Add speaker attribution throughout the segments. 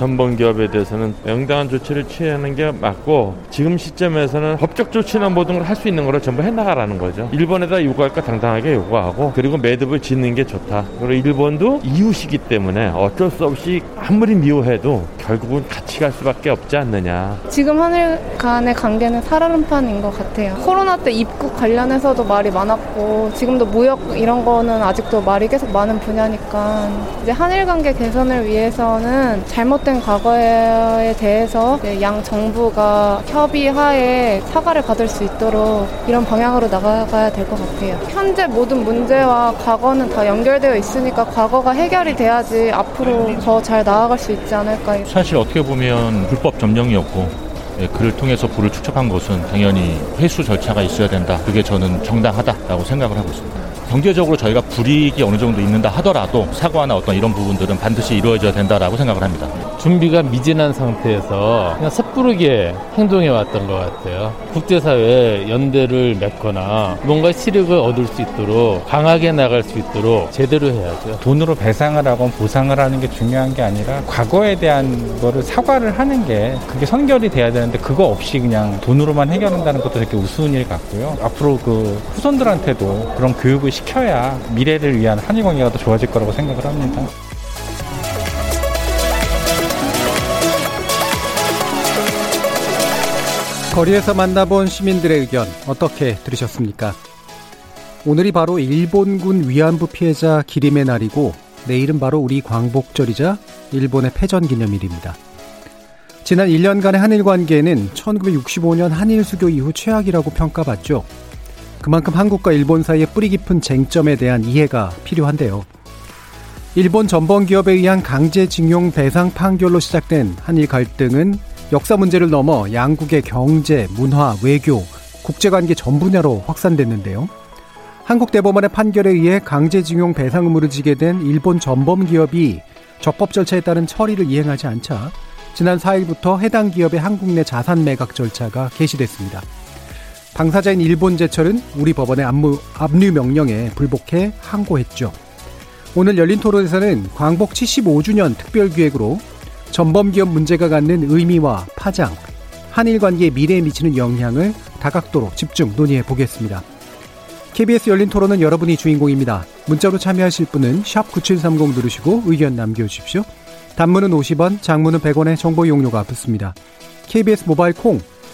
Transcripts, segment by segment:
Speaker 1: 전범 기업에 대해서는 명당한 조치를 취하는 게 맞고 지금 시점에서는 법적 조치나 모든 걸 할 수 있는 거를 전부 해나가라는 거죠. 일본에다 요구할 거 당당하게 요구하고 그리고 매듭을 짓는 게 좋다. 그리고 일본도 이웃이기 때문에 어쩔 수 없이 아무리 미워해도 결국은 같이 갈 수밖에 없지 않느냐.
Speaker 2: 지금 하늘 간의 관계는 살얼음판인 것 같아요. 코로나 때 입국 관련해서도 말이 많았고 지금도 무역 이런 거는 아직도 말이 계속 많은 분야니까 이제 한일 관계 개선을 위해서는 잘못된 잘못된 과거에 대해서 양 정부가 협의하에 사과를 받을 수 있도록 이런 방향으로 나가야 될 것 같아요. 현재 모든 문제와 과거는 다 연결되어 있으니까 과거가 해결이 돼야지 앞으로 더 잘 나아갈 수 있지 않을까.
Speaker 3: 사실 어떻게 보면 불법 점령이었고 예, 그를 통해서 부를 축적한 것은 당연히 회수 절차가 있어야 된다. 그게 저는 정당하다라고 생각을 하고 있습니다. 경제적으로 저희가 불이익이 어느 정도 있는다 하더라도 사과나 어떤 이런 부분들은 반드시 이루어져야 된다라고 생각을 합니다.
Speaker 4: 준비가 미진한 상태에서 그냥 섣부르게 행동해 왔던 것 같아요. 국제사회에 연대를 맺거나 뭔가 실익을 얻을 수 있도록 강하게 나갈 수 있도록 제대로 해야죠.
Speaker 5: 돈으로 배상을 하건 보상을 하는 게 중요한 게 아니라 과거에 대한 거를 사과를 하는 게 그게 선결이 돼야 되는데 그거 없이 그냥 돈으로만 해결한다는 것도 되게 우스운 일 같고요. 앞으로 그 후손들한테도 그런 교육을 시켜야 미래를 위한 한일 관계가 더 좋아질 거라고 생각을 합니다.
Speaker 6: 거리에서 만나본 시민들의 의견 어떻게 들으셨습니까? 오늘이 바로 일본군 위안부 피해자 기림의 날이고 내일은 바로 우리 광복절이자 일본의 패전 기념일입니다. 지난 1년간의 한일 관계는 1965년 한일 수교 이후 최악이라고 평가받죠. 그만큼 한국과 일본 사이의 뿌리 깊은 쟁점에 대한 이해가 필요한데요. 일본 전범 기업에 의한 강제징용 배상 판결로 시작된 한일 갈등은 역사 문제를 넘어 양국의 경제, 문화, 외교, 국제관계 전 분야로 확산됐는데요. 한국 대법원의 판결에 의해 강제징용 배상 의무를 지게 된 일본 전범 기업이 적법 절차에 따른 처리를 이행하지 않자 지난 4일부터 해당 기업의 한국 내 자산 매각 절차가 개시됐습니다. 당사자인 일본 제철은 우리 법원의 압류, 압류 명령에 불복해 항고했죠. 오늘 열린 토론에서는 광복 75주년 특별기획으로 전범기업 문제가 갖는 의미와 파장, 한일 관계의 미래에 미치는 영향을 다각도로 집중 논의해 보겠습니다. KBS 열린 토론은 여러분이 주인공입니다. 문자로 참여하실 분은 9730 누르시고 의견 남겨주십시오. 단문은 50원, 장문은 100원의 정보 용료가 붙습니다. KBS 모바일 콩,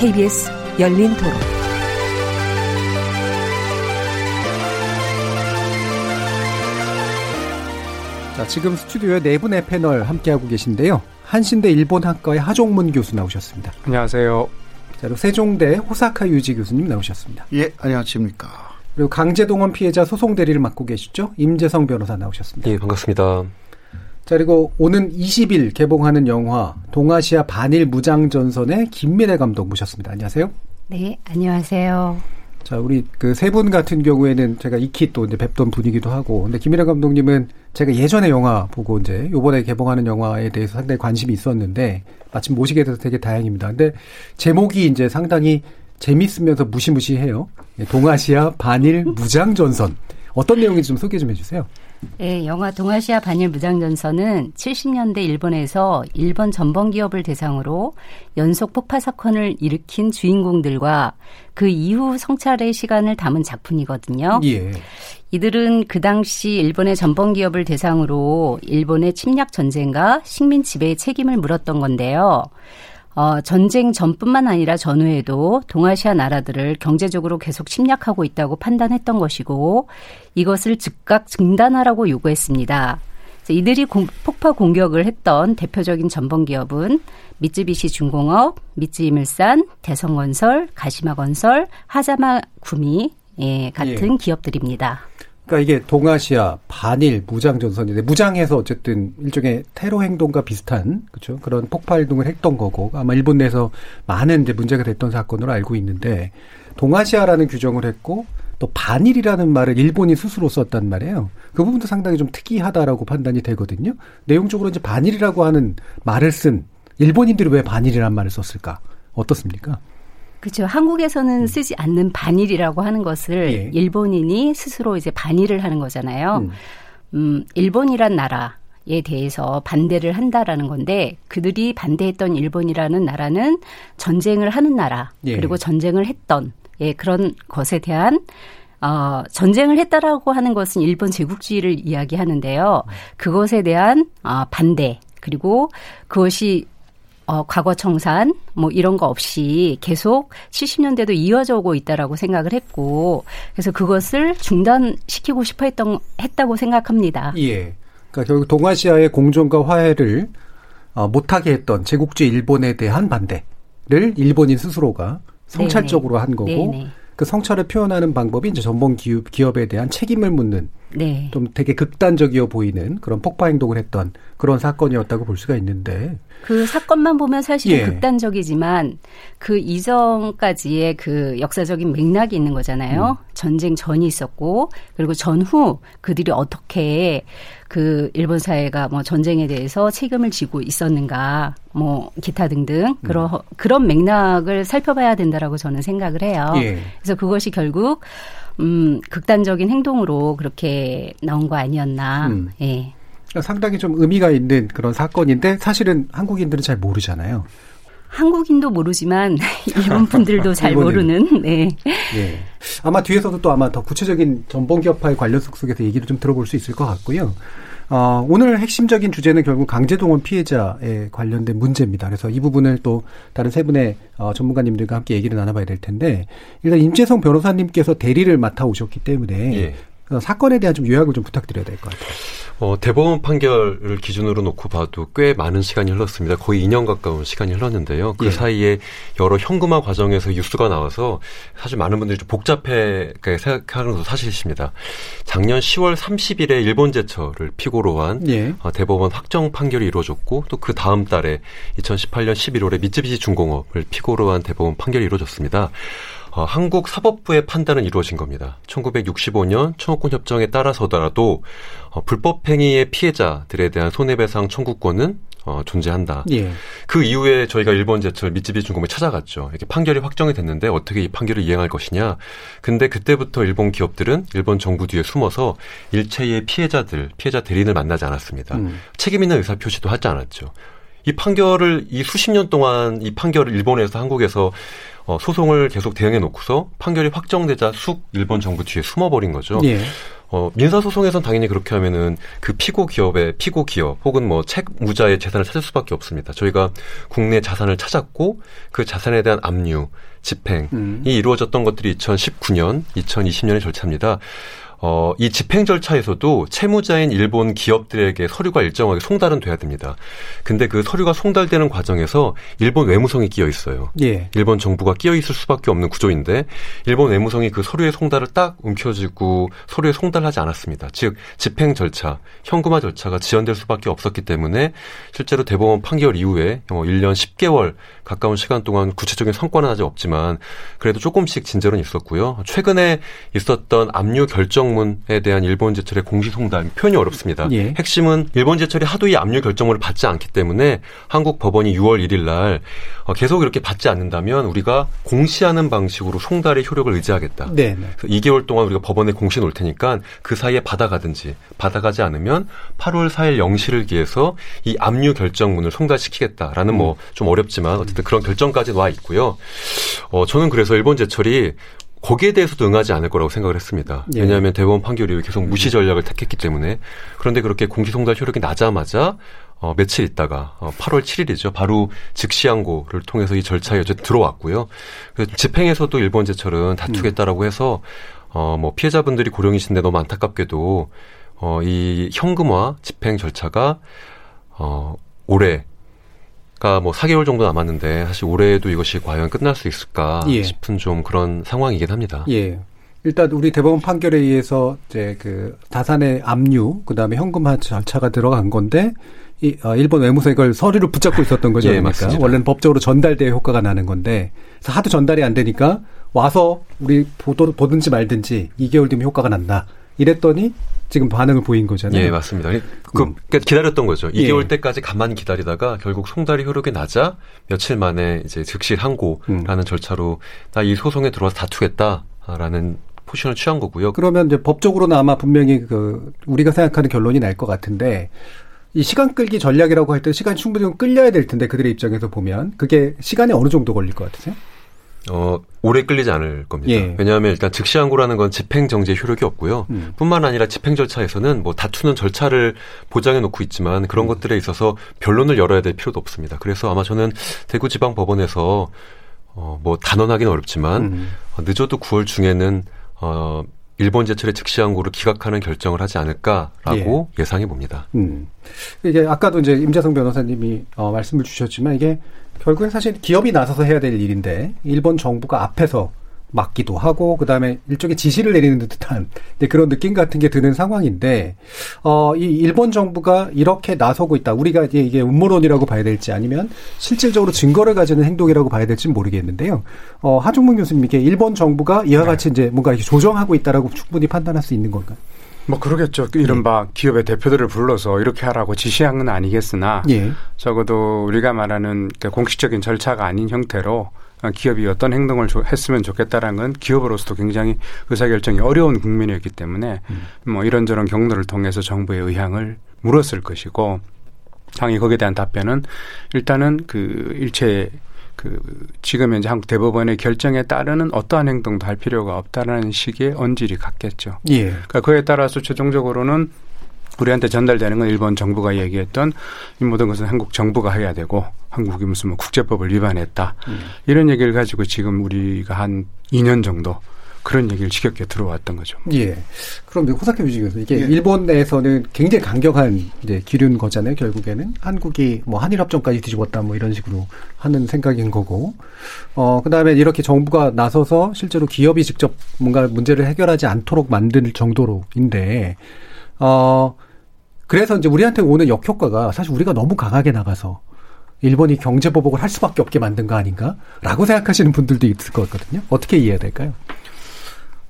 Speaker 7: KBS 열린 토론.
Speaker 6: 자, 지금 스튜디오에 네 분의 패널 함께하고 계신데요. 한신대 일본학과의 하종문 교수 나오셨습니다.
Speaker 8: 안녕하세요.
Speaker 6: 자, 그리고 세종대 호사카 유지 교수님 나오셨습니다.
Speaker 9: 예, 안녕하십니까.
Speaker 6: 그리고 강제동원 피해자 소송 대리를 맡고 계시죠? 임재성 변호사 나오셨습니다.
Speaker 10: 예, 반갑습니다.
Speaker 6: 자, 그리고 오는 20일 개봉하는 영화 동아시아 반일 무장전선의 김미래 감독 모셨습니다. 안녕하세요.
Speaker 11: 네, 안녕하세요.
Speaker 6: 자, 우리 그 세 분 같은 경우에는 제가 익히 또 이제 뵙던 분이기도 하고, 근데 김일환 감독님은 제가 예전에 영화 보고 이제 요번에 개봉하는 영화에 대해서 상당히 관심이 있었는데 마침 모시게 돼서 되게 다행입니다. 근데 제목이 이제 상당히 재밌으면서 무시무시해요. 예, 동아시아 반일 무장전선. 어떤 내용인지 좀 소개 좀 해주세요.
Speaker 11: 네, 영화 동아시아 반일 무장전선은 70년대 일본에서 일본 전범 기업을 대상으로 연속 폭파 사건을 일으킨 주인공들과 그 이후 성찰의 시간을 담은 작품이거든요.
Speaker 6: 예.
Speaker 11: 이들은 그 당시 일본의 전범 기업을 대상으로 일본의 침략 전쟁과 식민 지배의 책임을 물었던 건데요. 어, 전쟁 전뿐만 아니라 전후에도 동아시아 나라들을 경제적으로 계속 침략하고 있다고 판단했던 것이고 이것을 즉각 중단하라고 요구했습니다. 이들이 공, 폭파 공격을 했던 대표적인 전범 기업은 미쯔비시 중공업, 미쯔이물산, 대성건설, 가시마건설, 하자마 구미 예, 같은 예. 기업들입니다.
Speaker 6: 그러니까 이게 동아시아 반일 무장 전선인데 무장해서 어쨌든 일종의 테러 행동과 비슷한 그렇죠 그런 폭발 행동을 했던 거고 아마 일본 내에서 많은 이제 문제가 됐던 사건으로 알고 있는데 동아시아라는 규정을 했고 또 반일이라는 말을 일본이 스스로 썼단 말이에요. 그 부분도 상당히 좀 특이하다라고 판단이 되거든요. 내용적으로 이제 반일이라고 하는 말을 쓴 일본인들이 왜 반일이란 말을 썼을까? 어떻습니까?
Speaker 11: 그렇죠. 한국에서는 음. 쓰지 않는 반일이라고 하는 것을 예. 일본인이 스스로 이제 반일을 하는 거잖아요. 음, 음 일본이란 나라 에 대해서 반대를 한다라는 건데 그들이 반대했던 일본이라는 나라는 전쟁을 하는 나라 예. 그리고 전쟁을 했던 예 그런 것에 대한 어, 전쟁을 했다라고 하는 것은 일본 제국주의를 이야기하는데요. 그것에 대한 어, 반대 그리고 그것이 어, 과거 청산 뭐 이런 거 없이 계속 70년대도 이어져 오고 있다라고 생각을 했고 그래서 그것을 중단시키고 싶어 했던 했다고 생각합니다.
Speaker 6: 예. 그러니까 결국 동아시아의 공존과 화해를 어, 못하게 했던 제국주의 일본에 대한 반대를 일본인 스스로가 성찰적으로 네네. 한 거고 네네. 그 성찰을 표현하는 방법이 이제 전범 기업, 기업에 대한 책임을 묻는 네. 좀 되게 극단적이어 보이는 그런 폭파 행동을 했던 그런 사건이었다고 볼 수가 있는데
Speaker 11: 그 사건만 보면 사실은 예. 극단적이지만 그 이전까지의 그 역사적인 맥락이 있는 거잖아요. 음. 전쟁 전이 있었고 그리고 전후 그들이 어떻게 그 일본 사회가 뭐 전쟁에 대해서 책임을 지고 있었는가 뭐 기타 등등 그런 음. 그런 맥락을 살펴봐야 된다라고 저는 생각을 해요. 예. 그래서 그것이 결국 음 극단적인 행동으로 그렇게 나온 거 아니었나. 음. 예.
Speaker 6: 상당히 좀 의미가 있는 그런 사건인데 사실은 한국인들은 잘 모르잖아요.
Speaker 11: 한국인도 모르지만 일본 분들도 잘 모르는. 네. 네.
Speaker 6: 아마 뒤에서도 또 아마 더 구체적인 전범 기업화의 관련 속속에서 얘기를 좀 들어볼 수 있을 것 같고요. 어, 오늘 핵심적인 주제는 결국 강제동원 피해자에 관련된 문제입니다. 그래서 이 부분을 또 다른 세 분의 어, 전문가님들과 함께 얘기를 나눠봐야 될 텐데 일단 임재성 변호사님께서 대리를 맡아 오셨기 때문에 예. 어, 사건에 대한 좀 요약을 좀 부탁드려야 될 것 같아요.
Speaker 8: 어, 대법원 판결을 기준으로 놓고 봐도 꽤 많은 시간이 흘렀습니다. 거의 2년 가까운 시간이 흘렀는데요. 그 예. 사이에 여러 현금화 과정에서 뉴스가 나와서 사실 많은 분들이 좀 복잡해 생각하는 것도 사실입니다. 작년 10월 30일에 일본 제철을 피고로 한 예. 어, 대법원 확정 판결이 이루어졌고 또 그 다음 달에 2018년 11월에 미쯔비시 중공업을 피고로 한 대법원 판결이 이루어졌습니다. 어, 한국 사법부의 판단은 이루어진 겁니다. 1965년 청구권 협정에 따라서더라도 어, 불법 행위의 피해자들에 대한 손해배상 청구권은 어, 존재한다. 예. 그 이후에 저희가 일본 제철 미쯔비 중공에 찾아갔죠. 이렇게 판결이 확정이 됐는데 어떻게 이 판결을 이행할 것이냐. 근데 그때부터 일본 기업들은 일본 정부 뒤에 숨어서 일체의 피해자들, 피해자 대리인을 만나지 않았습니다. 음. 책임 있는 의사 표시도 하지 않았죠. 이 판결을 이 수십 년 동안 이 판결을 일본에서 한국에서 어, 소송을 계속 대응해 놓고서 판결이 확정되자 쑥 일본 정부 뒤에 숨어버린 거죠. 예. 어, 민사소송에선 당연히 그렇게 하면은 그 피고 기업의 피고 기업 혹은 뭐 책무자의 재산을 찾을 수밖에 없습니다. 저희가 국내 자산을 찾았고 그 자산에 대한 압류, 집행이 음. 이루어졌던 것들이 2019년, 2020년의 절차입니다. 어, 이 집행 절차에서도 채무자인 일본 기업들에게 서류가 일정하게 송달은 돼야 됩니다. 근데 그 서류가 송달되는 과정에서 일본 외무성이 끼어 있어요. 예. 일본 정부가 끼어 있을 수밖에 없는 구조인데 일본 외무성이 그 서류의 송달을 딱 움켜쥐고 서류에 송달하지 않았습니다. 즉 집행 절차, 현금화 절차가 지연될 수밖에 없었기 때문에 실제로 대법원 판결 이후에 뭐 1년 10개월 가까운 시간 동안 구체적인 성과는 아직 없지만 그래도 조금씩 진전은 있었고요. 최근에 있었던 압류 결정 문에 대한 일본 제철의 공식 송달 표현이 어렵습니다. 예. 핵심은 일본 제철이 하도 이 압류 결정문을 받지 않기 때문에 한국 법원이 6월 1일 날 어, 계속 이렇게 받지 않는다면 우리가 공시하는 방식으로 송달의 효력을 의지하겠다. 네. 2개월 동안 우리가 법원에 공시 놓을 테니까 그 사이에 받아가든지 받아가지 않으면 8월 4일 영시를 기해서 이 압류 결정문을 송달시키겠다라는 뭐 음. 뭐좀 어렵지만 어쨌든 그런 결정까지 와 있고요. 어, 저는 그래서 일본 제철이 거기에 대해서도 응하지 않을 거라고 생각을 했습니다. 예. 왜냐하면 대법원 판결 이후 계속 무시 전략을 택했기 때문에 그런데 그렇게 공시송달 효력이 나자마자 어, 며칠 있다가 어, 8월 7일이죠. 바로 즉시항고를 통해서 이 절차에 어쨌든 들어왔고요. 그래서 집행에서도 일본 제철은 다투겠다라고 해서 어, 뭐 피해자분들이 고령이신데 너무 안타깝게도 어, 이 현금화 집행 절차가 어, 올해 가뭐 4개월 정도 남았는데 사실 올해에도 이것이 과연 끝날 수 있을까
Speaker 6: 예.
Speaker 8: 싶은 좀 그런 상황이긴 합니다.
Speaker 6: 예. 일단 우리 대법원 판결에 의해서 이제 그 다산의 압류, 그다음에 현금화 절차가 들어간 건데 이 어, 일본 외무서 이걸 서류를 붙잡고 있었던 거죠.
Speaker 8: 예,
Speaker 6: 그러니까
Speaker 8: 맞습니다.
Speaker 6: 원래는 법적으로 전달돼야 효과가 나는 건데 그래서 하도 전달이 안 되니까 와서 우리 보도 보든지 말든지 2개월 뒤면 효과가 난다. 이랬더니 지금 반응을 보인 거잖아요.
Speaker 8: 예, 맞습니다. 그,
Speaker 6: 음.
Speaker 8: 그러니까 기다렸던 거죠.
Speaker 6: 예.
Speaker 8: 2개월 때까지 가만히 기다리다가 결국 송달이 효력이 나자 며칠 만에 이제 즉시 항고라는
Speaker 6: 음.
Speaker 8: 절차로 나 이 소송에 들어와서 다투겠다라는 포지션을 취한 거고요.
Speaker 6: 그러면 이제 법적으로는 아마 분명히 그 우리가 생각하는 결론이 날 것 같은데 이 시간 끌기 전략이라고 할 때 시간 충분히 좀 끌려야 될 텐데 그들의 입장에서 보면 그게 시간이 어느 정도 걸릴 것 같으세요?
Speaker 8: 어, 오래 끌리지 않을 겁니다.
Speaker 6: 예.
Speaker 8: 왜냐하면 일단 즉시 항고라는 건 집행 정지의 효력이 없고요.
Speaker 6: 음.
Speaker 8: 뿐만 아니라 집행 절차에서는 뭐 다투는 절차를 보장해 놓고 있지만 그런
Speaker 6: 음.
Speaker 8: 것들에 있어서 변론을 열어야 될 필요도 없습니다. 그래서 아마 저는 대구지방법원에서 어, 뭐 단언하기는 어렵지만
Speaker 6: 음.
Speaker 8: 어, 늦어도 9월 중에는 어, 일본 제철의 즉시 항고를 기각하는 결정을 하지 않을까라고 예. 상해 봅니다.
Speaker 6: 음. 이게 아까도 이제 임자성 변호사님이 어, 말씀을 주셨지만 이게 결국엔 사실 기업이 나서서 해야 될 일인데 일본 정부가 앞에서 막기도 하고 그다음에 일종의 지시를 내리는 듯한 그런 느낌 같은 게 드는 상황인데 어 이 일본 정부가 이렇게 나서고 있다. 우리가 이제 이게 음모론이라고 봐야 될지 아니면 실질적으로 증거를 가지는 행동이라고 봐야 될지 는 모르겠는데요. 어 하중문 교수님 이게 일본 정부가 이와 같이 이제 뭔가 이렇게 조정하고 있다라고 충분히 판단할 수 있는 건가요?
Speaker 9: 뭐 그러겠죠. 그 이른바
Speaker 6: 예.
Speaker 9: 기업의 대표들을 불러서 이렇게 하라고 지시한 건 아니겠으나
Speaker 6: 예.
Speaker 9: 적어도 우리가 말하는 그 공식적인 절차가 아닌 형태로 기업이 어떤 행동을 조- 했으면 좋겠다라는 건 기업으로서도 굉장히 의사결정이 어려운 국면이었기 때문에 뭐 이런저런 경로를 통해서 정부의 의향을 물었을 것이고 당연히 거기에 대한 답변은 일단은 그 일체 그 지금 현재 한국 대법원의 결정에 따르는 어떠한 행동도 할 필요가 없다라는 식의 언질이 같겠죠.
Speaker 6: 예.
Speaker 9: 그러니까 그에 따라서 최종적으로는 우리한테 전달되는 건 일본 정부가 얘기했던 이 모든 것은 한국 정부가 해야 되고 한국이 무슨 뭐 국제법을 위반했다 이런 얘기를 가지고 지금 우리가 한 2년 정도 그런 얘기를 지겹게 들어왔던 거죠.
Speaker 6: 예. 그럼 호사케 뮤직에서 이게
Speaker 9: 예.
Speaker 6: 일본 내에서는 굉장히 강경한 이제 기류인 거잖아요. 결국에는 한국이 뭐 한일 합정까지 뒤집었다 뭐 이런 식으로 하는 생각인 거고. 어 그다음에 이렇게 정부가 나서서 실제로 기업이 직접 뭔가 문제를 해결하지 않도록 만들 정도로인데 어 그래서 이제 우리한테 오는 역효과가 사실 우리가 너무 강하게 나가서 일본이 경제 보복을 할 수밖에 없게 만든 거 아닌가라고 생각하시는 분들도 있을 것 같거든요. 어떻게 이해해야 될까요?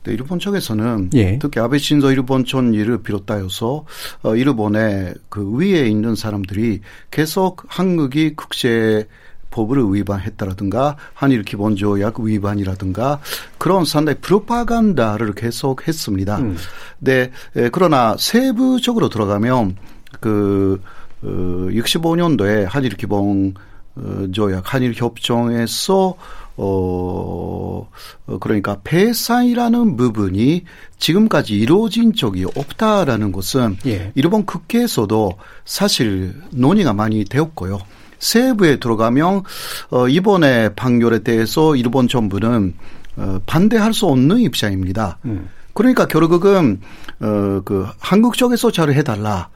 Speaker 10: 네, 일본 측에서는
Speaker 6: 예.
Speaker 10: 특히 아베 신조 일본 총리를 비롯하여서 어, 일본의 그 위에 있는 사람들이 계속 한국이 국제 법을 위반했다라든가 한일 기본 조약 위반이라든가 그런 상당히 프로파간다를 계속 했습니다.
Speaker 6: 음.
Speaker 10: 네, 에, 그러나 세부적으로 들어가면 그 어, 65년도에 한일 기본 어, 조약 한일 협정에서 어, 어, 그러니까 배상이라는 부분이 지금까지 이루어진 적이 없다라는 것은
Speaker 6: 예.
Speaker 10: 일본 국회에서도 사실 논의가 많이 되었고요. 세부에 들어가면 어, 이번에 판결에 대해서 일본 정부는 어, 반대할 수 없는 입장입니다.
Speaker 6: 음.
Speaker 10: 그러니까 결국은 어, 그 한국 쪽에서 잘 해달라.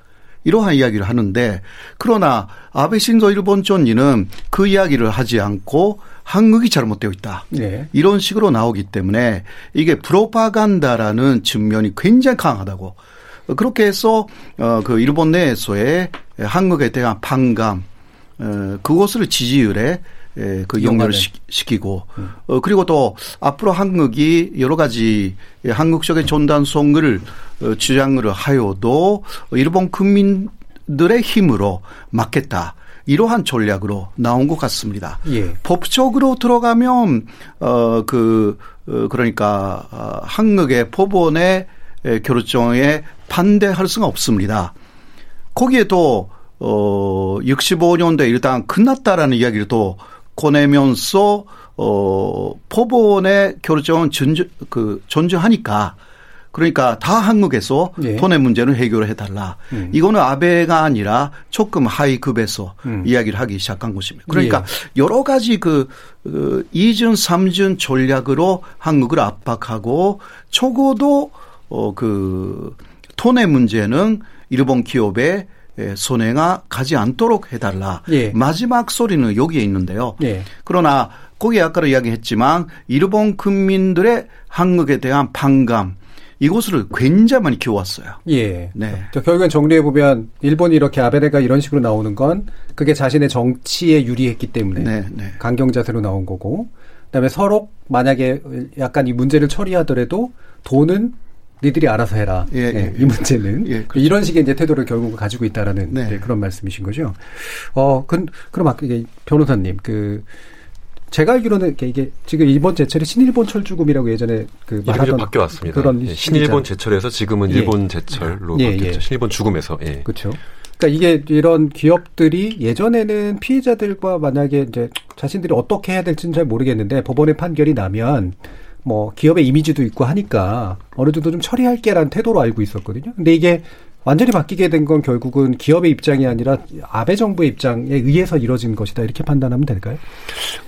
Speaker 10: 이러한 이야기를 하는데 그러나 아베 신조 일본 총리는 그 이야기를 하지 않고 한국이 잘못되어 있다.
Speaker 6: 네.
Speaker 10: 이런 식으로 나오기 때문에 이게 프로파간다라는 측면이 굉장히 강하다고. 그렇게 해서 어그 일본 내에서의 한국에 대한 반감 어 그것을 지지율에 에, 그
Speaker 6: 연관을.
Speaker 10: 연결시키고 어 그리고 또 앞으로 한국이 여러 가지 한국 쪽의 전단송을 어, 주장을 하여도 일본 국민들의 힘으로 막겠다. 이러한 전략으로 나온 것 같습니다.
Speaker 6: 예.
Speaker 10: 법적으로 들어가면 어그 어, 그러니까 어, 한국의 법원의 에, 결정에 반대할 수가 없습니다. 거기에도 어 65년도에 일단 끝났다라는 이야기를 또 꺼내면서 어 법원의 결정은 존중 그 존중하니까 그러니까 다 한국에서
Speaker 6: 예.
Speaker 10: 돈의 문제는 해결해 달라.
Speaker 6: 음.
Speaker 10: 이거는 아베가 아니라 조금 하이급에서
Speaker 6: 음.
Speaker 10: 이야기를 하기 시작한 것입니다. 그러니까
Speaker 6: 예.
Speaker 10: 여러 가지 그 어, 2준, 3준 전략으로 한국을 압박하고 적어도 어그 돈의 문제는 일본 기업의 손해가 가지 않도록 해달라.
Speaker 6: 예.
Speaker 10: 마지막 소리는 여기에 있는데요.
Speaker 6: 예.
Speaker 10: 그러나 거기 아까 이야기했지만 일본 국민들의 한국에 대한 반감 이곳을 굉장히 많이 키워왔어요.
Speaker 6: 예.
Speaker 10: 네.
Speaker 6: 결국엔 정리해 보면 일본이 이렇게 아베네가 이런 식으로 나오는 건 그게 자신의 정치에 유리했기 때문에
Speaker 10: 네, 네.
Speaker 6: 강경 자세로 나온 거고 그다음에 서로 만약에 약간 이 문제를 처리하더라도 돈은 니들이 알아서 해라.
Speaker 10: 예, 예,
Speaker 6: 네, 이 문제는
Speaker 10: 예, 그렇죠.
Speaker 6: 이런 식의 이제 태도를 결국 가지고 있다라는
Speaker 10: 네.
Speaker 6: 그런 말씀이신 거죠. 어, 그, 그럼 아까 이게 변호사님 그 제가 알기로는 이게- 지금 일본 제철이 신일본 철주금이라고 예전에 그 말하던
Speaker 8: 좀 바뀌어 왔습니다.
Speaker 6: 그런
Speaker 8: 예, 신일본. 제철에서 지금은
Speaker 6: 예.
Speaker 8: 일본 제철로
Speaker 6: 예,
Speaker 8: 바뀌었죠.
Speaker 6: 예.
Speaker 8: 신일본 죽음에서. 예.
Speaker 6: 그렇죠. 그러니까 이게 이런 기업들이 예전에는 피해자들과 만약에 이제 자신들이 어떻게 해야 될지는 잘 모르겠는데 법원의 판결이 나면 뭐 기업의 이미지도 있고 하니까 어느 정도 좀 처리할게라는 태도로 알고 있었거든요. 근데 이게 완전히 바뀌게 된 건 결국은 기업의 입장이 아니라 아베 정부의 입장에 의해서 이뤄진 것이다 이렇게 판단하면 될까요?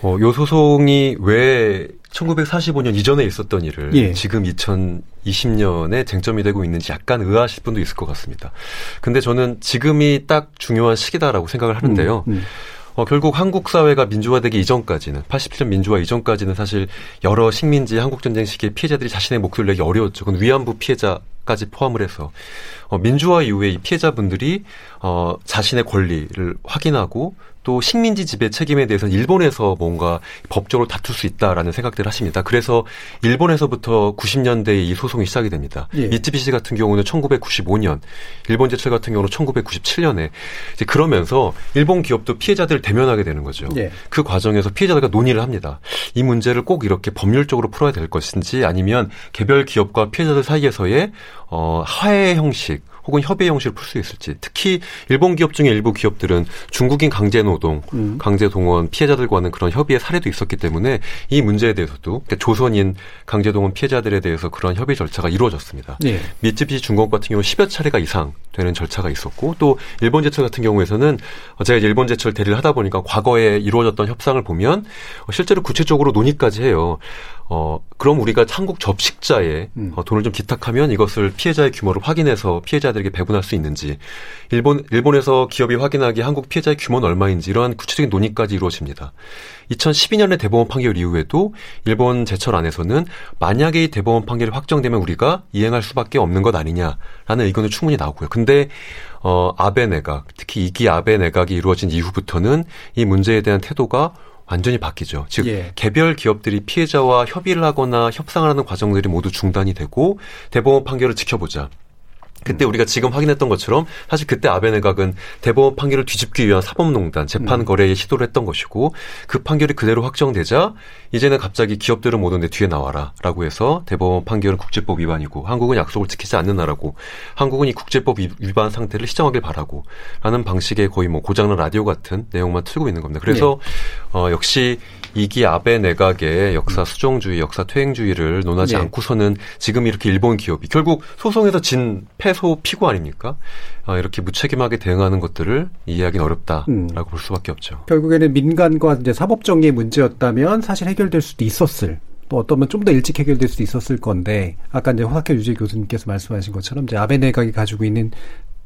Speaker 8: 어, 요 소송이 왜 1945년 이전에 있었던 일을
Speaker 6: 예.
Speaker 8: 지금 2020년에 쟁점이 되고 있는지 약간 의아하실 분도 있을 것 같습니다. 근데 저는 지금이 딱 중요한 시기다라고 생각을 하는데요.
Speaker 6: 음, 음.
Speaker 8: 어, 결국 한국 사회가 민주화되기 이전까지는 87년 민주화 이전까지는 사실 여러 식민지 한국 전쟁 시기에 피해자들이 자신의 목소리를 내기 어려웠죠. 그건 위안부 피해자 까지 포함을 해서 어, 민주화 이후에 이 피해자분들이 어, 자신의 권리를 확인하고 또 식민지 지배 책임에 대해서는 일본에서 뭔가 법적으로 다툴 수 있다라는 생각들을 하십니다. 그래서 일본에서부터 90년대에 이 소송이 시작이 됩니다.
Speaker 6: 예.
Speaker 8: 미쯔비시 같은 경우는 1995년, 일본 제철 같은 경우는 1997년에 이제 그러면서 일본 기업도 피해자들을 대면하게 되는 거죠.
Speaker 6: 예.
Speaker 8: 그 과정에서 피해자들과 논의를 합니다. 이 문제를 꼭 이렇게 법률적으로 풀어야 될 것인지 아니면 개별 기업과 피해자들 사이에서의 어, 화해 형식 혹은 협의 형식을 풀 수 있을지 특히 일본 기업 중에 일부 기업들은 중국인 강제 노동,
Speaker 6: 음.
Speaker 8: 강제 동원 피해자들과는 그런 협의의 사례도 있었기 때문에 이 문제에 대해서도 그러니까 조선인 강제 동원 피해자들에 대해서 그런 협의 절차가 이루어졌습니다.
Speaker 6: 예.
Speaker 8: 미쯔비시 중공업 같은 경우 10여 차례가 이상 되는 절차가 있었고 또 일본 제철 같은 경우에서는 제가 이제 일본 제철 대리를 하다 보니까 과거에 이루어졌던 협상을 보면 실제로 구체적으로 논의까지 해요. 어, 그럼 우리가 한국 접식자에
Speaker 6: 음.
Speaker 8: 어, 돈을 좀 기탁하면 이것을 피해자의 규모를 확인해서 피해자들에게 배분할 수 있는지, 일본, 일본에서 기업이 확인하기 한국 피해자의 규모는 얼마인지 이러한 구체적인 논의까지 이루어집니다. 2012년의 대법원 판결 이후에도 일본 제철 안에서는 만약에 이 대법원 판결이 확정되면 우리가 이행할 수밖에 없는 것 아니냐라는 의견이 충분히 나오고요. 근데 어, 아베 내각, 특히 이기 아베 내각이 이루어진 이후부터는 이 문제에 대한 태도가 완전히 바뀌죠. 즉
Speaker 6: 예.
Speaker 8: 개별 기업들이 피해자와 협의를 하거나 협상을 하는 과정들이 모두 중단이 되고 대법원 판결을 지켜보자. 그때 우리가 지금 확인했던 것처럼 사실 그때 아베 내각은 대법원 판결을 뒤집기 위한 사법농단 재판 거래에 시도를 했던 것이고 그 판결이 그대로 확정되자 이제는 갑자기 기업들은 모두 내 뒤에 나와라라고 해서 대법원 판결은 국제법 위반이고 한국은 약속을 지키지 않는 나라고 한국은 이 국제법 위- 위반 상태를 시정하길 바라고 라는 방식의 거의 뭐 고장난 라디오 같은 내용만 틀고 있는 겁니다. 그래서 어, 역시 이기 아베 내각의 역사 수정주의, 역사 퇴행주의를 논하지
Speaker 6: 네.
Speaker 8: 않고서는 지금 이렇게 일본 기업이 결국 소송에서 진 패소 피고 아닙니까? 아, 이렇게 무책임하게 대응하는 것들을 이해하기는 어렵다라고
Speaker 6: 음.
Speaker 8: 볼 수밖에 없죠.
Speaker 6: 결국에는 민간과 이제 사법 정의의 문제였다면 사실 해결될 수도 있었을. 또 어떠면 좀 더 일찍 해결될 수도 있었을 건데 아까 이제 화학회 유재 교수님께서 말씀하신 것처럼 이제 아베 내각이 가지고 있는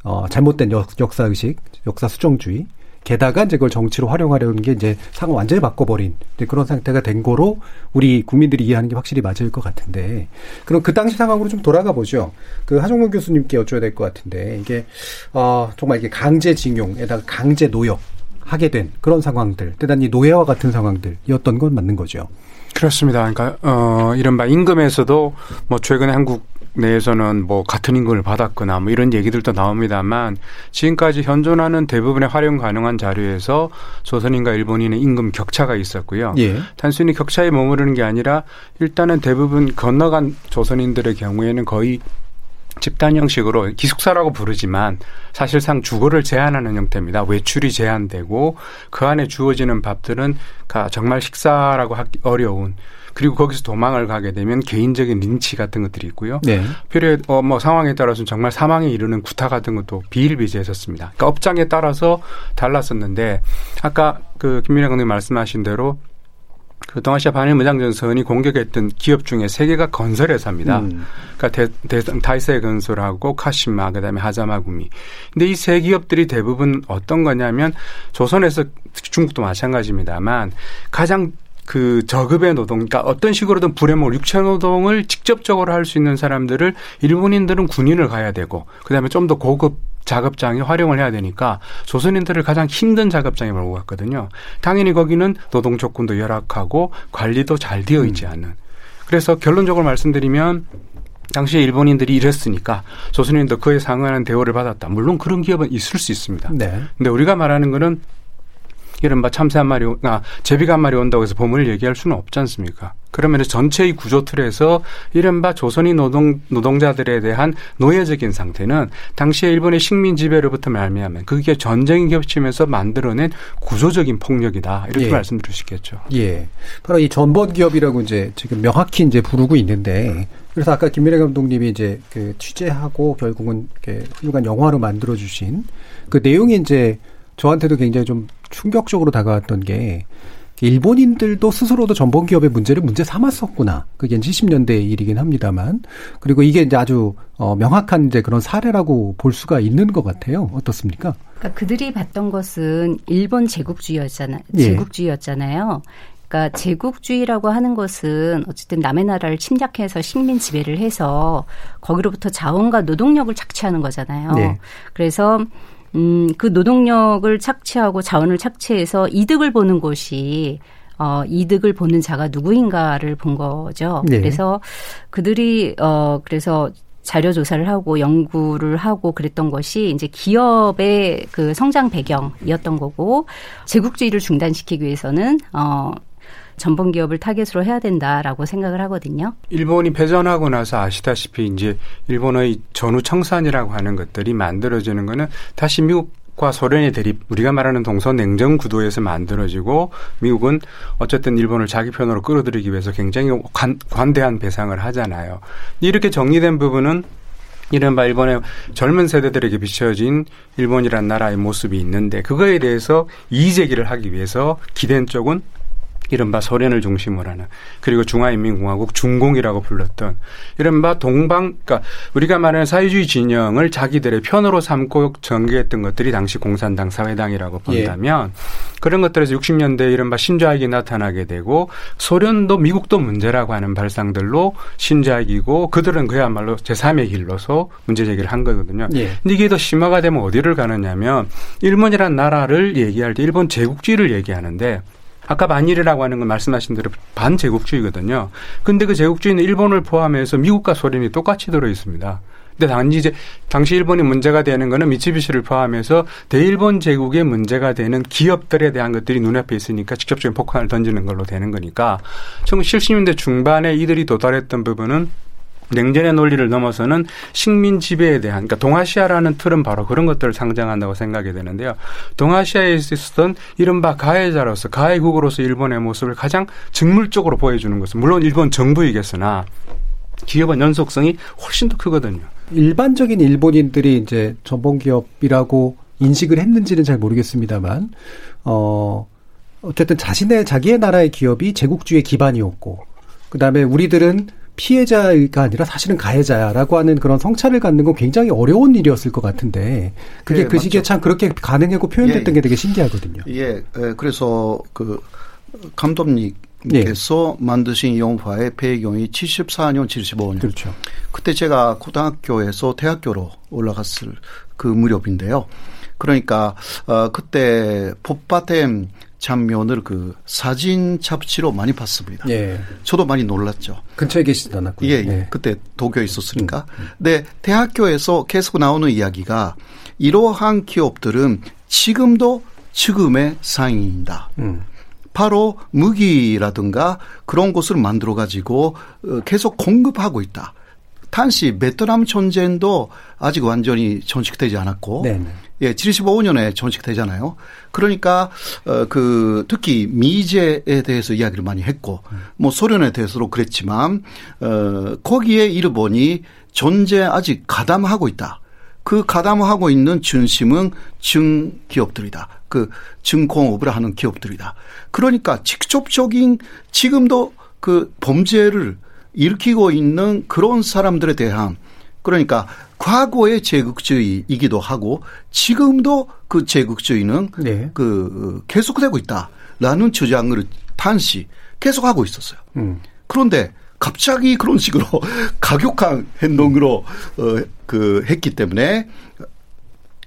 Speaker 6: 어 잘못된 역, 역사 의식, 역사 수정주의 게다가 이제 그걸 정치로 활용하려는 게 이제 상을 완전히 바꿔버린 그런 상태가 된 거로 우리 국민들이 이해하는 게 확실히 맞을 것 같은데 그럼 그 당시 상황으로 좀 돌아가 보죠. 그 하종근 교수님께 여쭤야 될 것 같은데 이게 어 정말 이게 강제징용에다가 강제 노역 하게 된 그런 상황들, 대단히 노예와 같은 상황들이었던 건 맞는 거죠.
Speaker 9: 그렇습니다. 그러니까 어 이른바 임금에서도 뭐 최근에 한국 내에서는 뭐 같은 임금을 받았거나 뭐 이런 얘기들도 나옵니다만 지금까지 현존하는 대부분의 활용 가능한 자료에서 조선인과 일본인의 임금 격차가 있었고요.
Speaker 6: 예.
Speaker 9: 단순히 격차에 머무르는 게 아니라 일단은 대부분 건너간 조선인들의 경우에는 거의 집단 형식으로 기숙사라고 부르지만 사실상 주거를 제한하는 형태입니다. 외출이 제한되고 그 안에 주어지는 밥들은 가- 정말 식사라고 하기 어려운 그리고 거기서 도망을 가게 되면 개인적인 린치 같은 것들이 있고요.
Speaker 6: 네.
Speaker 9: 필요해 어, 뭐 상황에 따라서는 정말 사망에 이르는 구타 같은 것도 비일비재했었습니다. 그러니까 업장에 따라서 달랐었는데 아까 그 김민혜 강님 말씀하신 대로 그 동아시아 반일 무장전선이 공격했던 기업 중에 세 개가 건설 회사입니다. 음. 그러니까 대, 대, 다이세 건설하고 카시마 그다음에 하자마구미. 근데 이 세 기업들이 대부분 어떤 거냐면 조선에서 중국도 마찬가지입니다만 가장 그 저급의 노동, 그러니까 어떤 식으로든 불해먹을 육체 노동을 직접적으로 할 수 있는 사람들을 일본인들은 군인을 가야 되고 그다음에 좀 더 고급 작업장에 활용을 해야 되니까 조선인들을 가장 힘든 작업장에 몰고 갔거든요. 당연히 거기는 노동 조건도 열악하고 관리도 잘 되어 있지 음. 않은. 그래서 결론적으로 말씀드리면 당시에 일본인들이 이랬으니까 조선인도 그에 상응하는 대우를 받았다. 물론 그런 기업은 있을 수 있습니다. 네. 근데 우리가 말하는 거는 이른바 참새 한 마리, 아, 제비가 한 마리 온다고 해서 보물을 얘기할 수는 없지 않습니까? 그러면 전체의 구조 틀에서 이른바 조선인 노동, 노동자들에 대한 노예적인 상태는 당시에 일본의 식민 지배로부터 말미암은 그게 전쟁이 겹치면서 만들어낸 구조적인 폭력이다. 이렇게 예. 말씀드릴 수 있겠죠.
Speaker 6: 예. 바로 이 전범 기업이라고 이제 지금 명확히 이제 부르고 있는데 그래서 아까 김미래 감독님이 이제 그 취재하고 결국은 이렇게 훌륭한 영화로 만들어 주신 그 내용이 이제 저한테도 굉장히 좀 충격적으로 다가왔던 게 일본인들도 스스로도 전범 기업의 문제를 문제 삼았었구나. 그게 70년대 일이긴 합니다만. 그리고 이게 이제 아주 어 명확한 이제 그런 사례라고 볼 수가 있는 것 같아요. 어떻습니까?
Speaker 11: 그러니까 그들이 봤던 것은 일본 제국주의였잖아요. 예. 제국주의였잖아요. 그러니까 제국주의라고 하는 것은 어쨌든 남의 나라를 침략해서 식민 지배를 해서 거기로부터 자원과 노동력을 착취하는 거잖아요. 네. 그래서 음, 그 노동력을 착취하고 자원을 착취해서 이득을 보는 곳이 어, 이득을 보는 자가 누구인가를 본 거죠. 네. 그래서 그들이 어, 그래서 자료 조사를 하고 연구를 하고 그랬던 것이 이제 기업의 그 성장 배경이었던 거고 제국주의를 중단시키기 위해서는 어 전범 기업을 타겟으로 해야 된다라고 생각을 하거든요.
Speaker 9: 일본이 패전하고 나서 아시다시피 이제 일본의 전후 청산이라고 하는 것들이 만들어지는 거는 다시 미국 과 소련의 대립, 우리가 말하는 동서 냉전 구도에서 만들어지고 미국은 어쨌든 일본을 자기 편으로 끌어들이기 위해서 굉장히 관, 관대한 배상을 하잖아요. 이렇게 정리된 부분은 이른바 일본의 젊은 세대들에게 비춰진 일본이란 나라의 모습이 있는데 그거에 대해서 이의제기를 하기 위해서 기댄 쪽은 이른바 소련을 중심으로 하는 그리고 중화인민공화국 중공이라고 불렀던 이른바 동방 그러니까 우리가 말하는 사회주의 진영을 자기들의 편으로 삼고 전개했던 것들이 당시 공산당 사회당이라고 예. 본다면 예. 그런 것들에서 60년대 이른바 신좌익이 나타나게 되고 소련도 미국도 문제라고 하는 발상들로 신좌익이고 그들은 그야말로 제3의 길로서 문제 제기를 한 거거든요. 예. 근데 이게 더 심화가 되면 어디를 가느냐면 일본이란 나라를 얘기할 때 일본 제국주의를 얘기하는데 아까 반일이라고 하는 건 말씀하신 대로 반제국주의거든요. 근데 그 제국주의는 일본을 포함해서 미국과 소련이 똑같이 들어 있습니다. 근데 단지 이제 당시 일본이 문제가 되는 거는 미치비시를 포함해서 대일본 제국의 문제가 되는 기업들에 대한 것들이 눈앞에 있으니까 직접적인 폭탄을 던지는 걸로 되는 거니까 1970년대 중반에 이들이 도달했던 부분은 냉전의 논리를 넘어서는 식민 지배에 대한 그러니까 동아시아라는 틀은 바로 그런 것들을 상징한다고 생각이 되는데요. 동아시아에 있었던 이른바 가해자로서 가해국으로서 일본의 모습을 가장 직물적으로 보여주는 것은 물론 일본 정부이겠으나 기업은 연속성이 훨씬 더 크거든요.
Speaker 6: 일반적인 일본인들이 이제 전범 기업이라고 인식을 했는지는 잘 모르겠습니다만 어 어쨌든 자신의 자기의 나라의 기업이 제국주의 기반이었고 그다음에 우리들은 피해자가 아니라 사실은 가해자야라고 하는 그런 성찰을 갖는 건 굉장히 어려운 일이었을 것 같은데 그게 예, 그 시기에 참 그렇게 가능하고 표현됐던 예, 게 되게 신기하거든요.
Speaker 10: 예, 예 그래서 그 감독님 께서 예. 만드신 영화의 배경이 74년, 75년.
Speaker 6: 그렇죠.
Speaker 10: 그때 제가 고등학교에서 대학교로 올라갔을 그 무렵인데요. 그러니까 어 그때 pop바템 장면을 그 사진 잡지로 많이 봤습니다. 예. 저도 많이 놀랐죠.
Speaker 6: 근처에 계시지 않았고요.
Speaker 10: 예, 예. 네. 그때 도쿄에 있었으니까. 음, 음. 네, 대학교에서 계속 나오는 이야기가 이러한 기업들은 지금도 지금의 상인이다. 음. 바로 무기라든가 그런 것을 만들어 가지고 어, 계속 공급하고 있다. 단시 베트남 전쟁도 아직 완전히 전식되지 않았고 네네. 예, 75년에 전식되잖아요. 그러니까 어그 특히 미제에 대해서 이야기를 많이 했고 뭐 소련에 대해서도 그랬지만 어 거기에 일본이 전제 아직 가담하고 있다. 그 가담하고 있는 중심은 중기업들이다. 그 증공업을 하는 기업들이다. 그러니까 직접적인 지금도 그 범죄를 일으키고 있는 그런 사람들에 대한 그러니까 과거의 제국주의이기도 하고 지금도 그 제국주의는 네. 그 계속되고 있다라는 주장을 단시 계속하고 있었어요. 음. 그런데 갑자기 그런 식으로 가격한 행동으로 어, 그 했기 때문에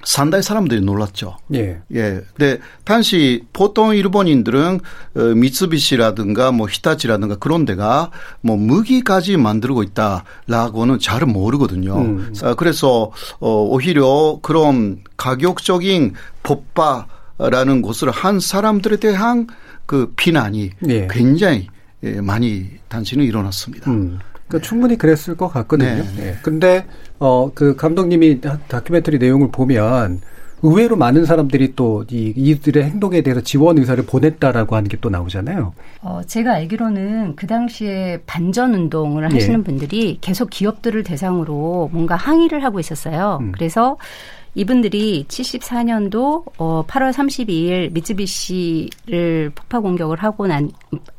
Speaker 10: 산다의 사람들이 놀랐죠. 예. 예. 근데 당시 보통 일본인들은 어, 미쓰비시라든가 뭐 히타치라든가 그런 데가 뭐 무기까지 만들고 있다라고는 잘 모르거든요. 음. 어, 그래서 어 오히려 그런 가격적인 법바라는 것을 한 사람들에 대한 그 비난이 예. 굉장히 예, 많이 단신은 일어났습니다. 음.
Speaker 6: 그러니까 네. 충분히 그랬을 것 같거든요. 네. 네. 근데 어 그 감독님이 다큐멘터리 내용을 보면 의외로 많은 사람들이 또 이, 이들의 행동에 대해서 지원 의사를 보냈다라고 하는 게 또 나오잖아요.
Speaker 11: 어, 제가 알기로는 그 당시에 반전 운동을 하시는 예. 분들이 계속 기업들을 대상으로 뭔가 항의를 하고 있었어요. 음. 그래서 이분들이 74년도 어 8월 32일 미쯔비시를 폭파 공격을 하고 난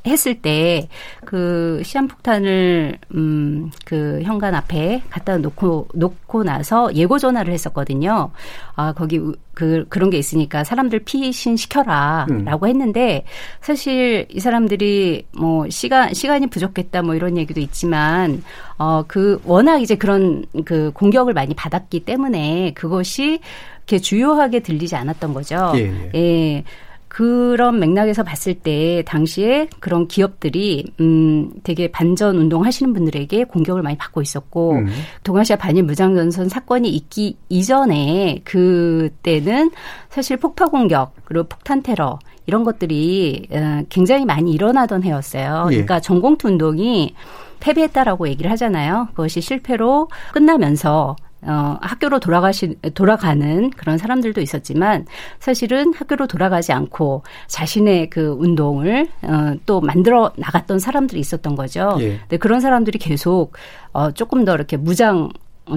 Speaker 11: 했을 때 그 시한폭탄을 음그 현관 앞에 갖다 놓고 놓고 나서 예고 전화를 했었거든요. 아 거기 그 그런 게 있으니까 사람들 피신 시켜라라고 음. 했는데 사실 이 사람들이 뭐 시간 시간이 부족했다 뭐 이런 얘기도 있지만 어 그 워낙 이제 그런 그 공격을 많이 받았기 때문에 그것이 이렇게 주요하게 들리지 않았던 거죠. 예. 예. 예. 그런 맥락에서 봤을 때 당시에 그런 기업들이 음 되게 반전 운동 하시는 분들에게 공격을 많이 받고 있었고 음. 동아시아 반일 무장전선 사건이 있기 이전에 그때는 사실 폭파 공격 그리고 폭탄 테러 이런 것들이 어, 굉장히 많이 일어나던 해였어요. 예. 그러니까 전공투 운동이 패배했다라고 얘기를 하잖아요. 그것이 실패로 끝나면서 어, 학교로 돌아가시, 돌아가는 그런 사람들도 있었지만 사실은 학교로 돌아가지 않고 자신의 그 운동을 어, 또 만들어 나갔던 사람들이 있었던 거죠. 예. 근데 그런 사람들이 계속 어, 조금 더 이렇게 무장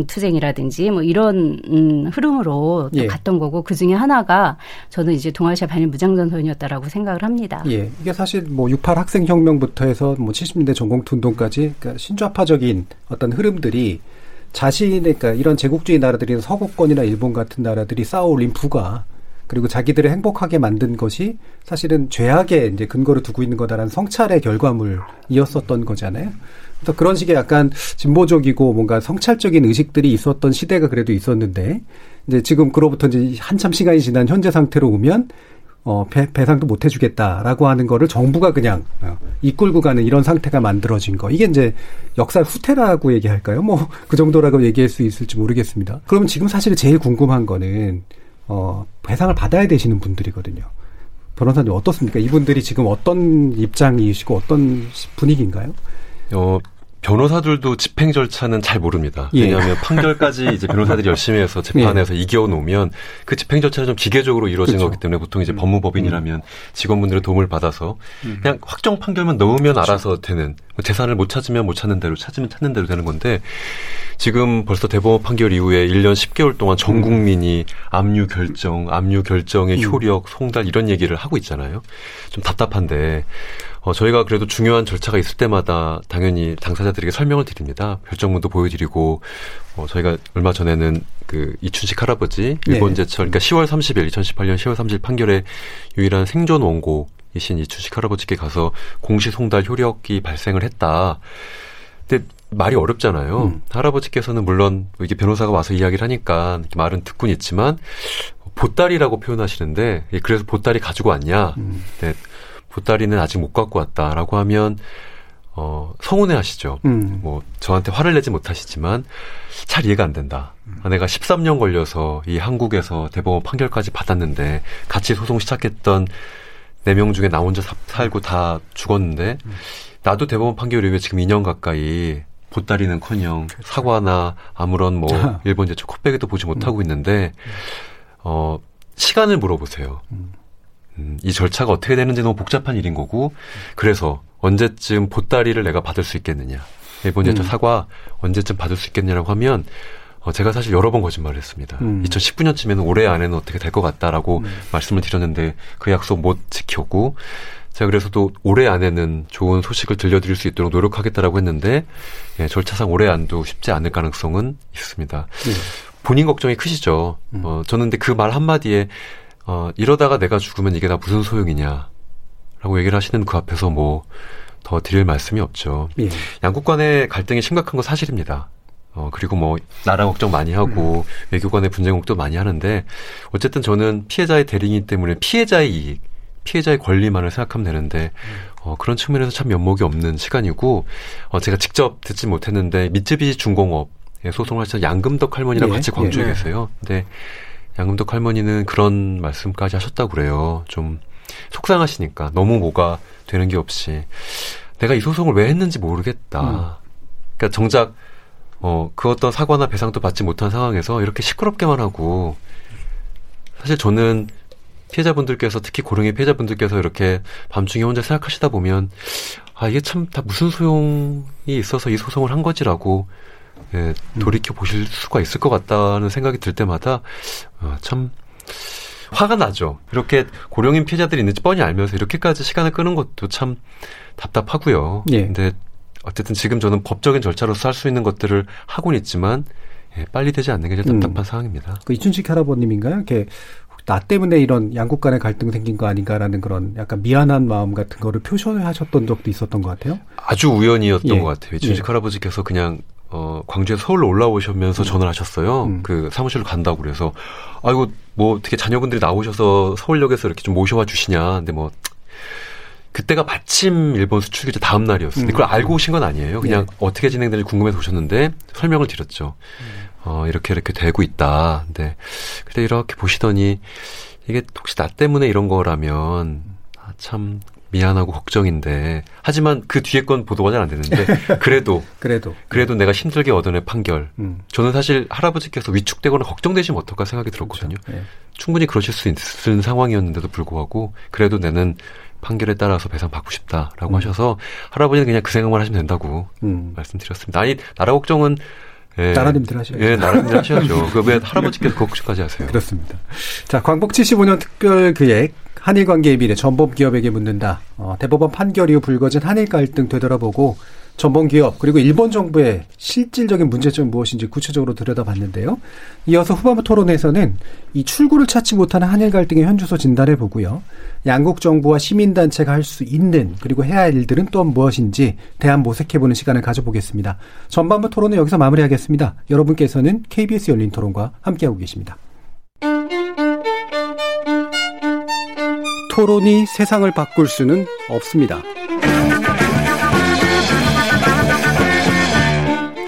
Speaker 11: 투쟁이라든지 뭐 이런 음, 흐름으로 또 예. 갔던 거고 그 중에 하나가 저는 이제 동아시아 반일 무장전선이었다라고 생각을 합니다.
Speaker 6: 예. 이게 사실 뭐 68 학생혁명부터 해서 뭐 70년대 전공투 운동까지 그러니까 신좌파적인 어떤 흐름들이 자신의 그러니까 이런 제국주의 나라들이 서구권이나 일본 같은 나라들이 쌓아올린 부가 그리고 자기들을 행복하게 만든 것이 사실은 죄악에 이제 근거를 두고 있는 거다라는 성찰의 결과물이었었던 거잖아요. 그래서 그런 식의 약간 진보적이고 뭔가 성찰적인 의식들이 있었던 시대가 그래도 있었는데 이제 지금 그로부터 이제 한참 시간이 지난 현재 상태로 오면 어, 배, 배상도 못 해주겠다라고 하는 거를 정부가 그냥 어, 이끌고 가는 이런 상태가 만들어진 거. 이게 이제 역사 후퇴라고 얘기할까요? 뭐 그 정도라고 얘기할 수 있을지 모르겠습니다. 그러면 지금 사실 제일 궁금한 거는 어, 배상을 받아야 되시는 분들이거든요. 변호사님 어떻습니까? 이분들이 지금 어떤 입장이시고 어떤 분위기인가요?
Speaker 8: 어, 변호사들도 집행 절차는 잘 모릅니다. 예. 왜냐하면 판결까지 이제 변호사들이 열심히 해서 재판에서 예. 이겨 놓으면 그 집행 절차는 좀 기계적으로 이루어진 그렇죠. 거기 때문에 보통 이제 음. 법무법인이라면 직원분들의 도움을 받아서 음. 그냥 확정 판결만 넣으면 그렇죠. 알아서 되는 뭐 재산을 못 찾으면 못 찾는 대로 찾으면 찾는 대로 되는 건데 지금 벌써 대법원 판결 이후에 1년 10개월 동안 전 국민이 압류 결정, 압류 결정의 음. 효력, 송달 이런 얘기를 하고 있잖아요. 좀 답답한데 어, 저희가 그래도 중요한 절차가 있을 때마다 당연히 당사자들에게 설명을 드립니다. 결정문도 보여드리고, 어, 저희가 얼마 전에는 그 이춘식 할아버지 네. 일본 제철, 그러니까 10월 30일, 2018년 10월 30일 판결의 유일한 생존 원고 이신 이춘식 할아버지께 가서 공시 송달 효력이 발생을 했다. 근데 말이 어렵잖아요. 음. 할아버지께서는 물론 이게 변호사가 와서 이야기를 하니까 말은 듣곤 있지만 보따리라고 표현하시는데 그래서 보따리 가지고 왔냐. 음. 네. 보따리는 아직 못 갖고 왔다라고 하면 어, 서운해 하시죠. 음. 뭐, 저한테 화를 내지 못하시지만, 잘 이해가 안 된다. 음. 내가 13년 걸려서 이 한국에서 대법원 판결까지 받았는데, 같이 소송 시작했던 4명 중에 나 혼자 사, 살고 다 죽었는데, 음. 나도 대법원 판결 이후에 지금 2년 가까이 보따리는 커녕 그렇죠. 사과나 아무런 뭐, 일본 제초 콧배기도 보지 못하고 음. 있는데, 어, 시간을 물어보세요. 음. 음, 이 절차가 어떻게 되는지 너무 복잡한 일인 거고 그래서 언제쯤 보따리를 내가 받을 수 있겠느냐 일본 제철 음. 사과 언제쯤 받을 수 있겠냐라고 하면 어, 제가 사실 여러 번 거짓말을 했습니다.
Speaker 6: 음.
Speaker 8: 2019년쯤에는 올해 안에는 어떻게 될 것 같다라고
Speaker 6: 음.
Speaker 8: 말씀을 드렸는데 그 약속 못 지켰고 제가 그래서 또 올해 안에는 좋은 소식을 들려드릴 수 있도록 노력하겠다라고 했는데 예, 절차상 올해 안도 쉽지 않을 가능성은 있습니다.
Speaker 6: 예.
Speaker 8: 본인 걱정이 크시죠.
Speaker 6: 음.
Speaker 8: 어, 저는 근데 그 말 한마디에 어, 이러다가 내가 죽으면 이게 다 무슨 소용이냐 라고 얘기를 하시는 그 앞에서 뭐 더 드릴 말씀이 없죠.
Speaker 6: 예.
Speaker 8: 양국 간의 갈등이 심각한 건 사실입니다. 어, 그리고 뭐, 나라 걱정 많이 하고, 외교 간의 분쟁 걱정도 많이 하는데, 어쨌든 저는 피해자의 대리이기 때문에 피해자의 이익, 피해자의 권리만을 생각하면 되는데, 어, 그런 측면에서 참 면목이 없는 시간이고, 어, 제가 직접 듣지 못했는데, 미쯔비시 중공업에 소송하시던 양금덕 할머니랑
Speaker 6: 예,
Speaker 8: 같이 광주에
Speaker 6: 예.
Speaker 8: 계세요. 근데, 양금덕 할머니는 그런 말씀까지 하셨다고 그래요. 좀, 속상하시니까, 너무 뭐가 되는 게 없이. 내가 이 소송을 왜 했는지 모르겠다. 그러니까 정작 어, 그 어떤 사과나 배상도 받지 못한 상황에서 이렇게 시끄럽게만 하고, 사실 저는 피해자분들께서, 특히 고령의 피해자분들께서 이렇게 밤중에 혼자 생각하시다 보면, 아, 이게 참 다 무슨 소용이 있어서 이 소송을 한 거지라고, 예, 돌이켜 보실 수가 있을 것 같다는 생각이 들 때마다, 어, 참, 화가 나죠. 이렇게 고령인 피해자들이 있는지 뻔히 알면서 이렇게까지 시간을 끄는 것도 참 답답하고요.
Speaker 6: 예.
Speaker 8: 근데 어쨌든 지금 저는 법적인 절차로서 할 수 있는 것들을 하고는 있지만 예, 빨리 되지 않는 게 제일 답답한 상황입니다.
Speaker 6: 그 이춘식 할아버님인가요? 이렇게 나 때문에 이런 양국 간의 갈등 생긴 거 아닌가라는 그런 약간 미안한 마음 같은 거를 표현하셨던 적도 있었던 것 같아요.
Speaker 8: 아주 우연이었던
Speaker 6: 예.
Speaker 8: 것 같아요. 이춘식
Speaker 6: 예.
Speaker 8: 할아버지께서 그냥 어, 광주에서 서울로 올라오시면서 전화를 하셨어요.
Speaker 6: 음.
Speaker 8: 그 사무실로 간다고 그래서 아이고 뭐 어떻게 자녀분들이 나오셔서 서울역에서 이렇게 좀 모셔와 주시냐. 근데 뭐 그때가 마침 일본 수출 규제 다음 날이었어요.
Speaker 6: 음.
Speaker 8: 그걸 알고 오신 건 아니에요. 그냥
Speaker 6: 예.
Speaker 8: 어떻게 진행될지 궁금해서 오셨는데 설명을 드렸죠. 어, 이렇게 이렇게 되고 있다. 근데 그때 이렇게 보시더니 이게 혹시 나 때문에 이런 거라면 아, 참 미안하고 걱정인데 하지만 그 뒤에 건 보도가 잘 안 되는데 그래도
Speaker 6: 그래도
Speaker 8: 그래도 내가 힘들게 얻어낸 판결
Speaker 6: 음.
Speaker 8: 저는 사실 할아버지께서 위축되거나 걱정되시면 어떨까 생각이 들었거든요.
Speaker 6: 예.
Speaker 8: 충분히 그러실 수 있는 상황이었는데도 불구하고 그래도 나는 판결에 따라서 배상 받고 싶다라고
Speaker 6: 음.
Speaker 8: 하셔서 할아버지는 그냥 그 생각만 하시면 된다고
Speaker 6: 음.
Speaker 8: 말씀드렸습니다. 아니 나라 걱정은 예,
Speaker 6: 나라님들 하셔야죠.
Speaker 8: 예, 나라님들 하셔야죠. 그왜 할아버지께서 그 걱정까지 하세요?
Speaker 6: 그렇습니다. 자, 광복 75년 특별기획 한일 관계의 미래 전범 기업에게 묻는다. 어, 대법원 판결 이후 불거진 한일 갈등 되돌아보고 전범 기업 그리고 일본 정부의 실질적인 문제점이 무엇인지 구체적으로 들여다봤는데요. 이어서 후반부 토론에서는 이 출구를 찾지 못하는 한일 갈등의 현주소 진단해 보고요. 양국 정부와 시민단체가 할 수 있는 그리고 해야 할 일들은 또 무엇인지 대안 모색해 보는 시간을 가져보겠습니다. 전반부 토론은 여기서 마무리하겠습니다. 여러분께서는 KBS 열린 토론과 함께하고 계십니다. 토론이 세상을 바꿀 수는 없습니다.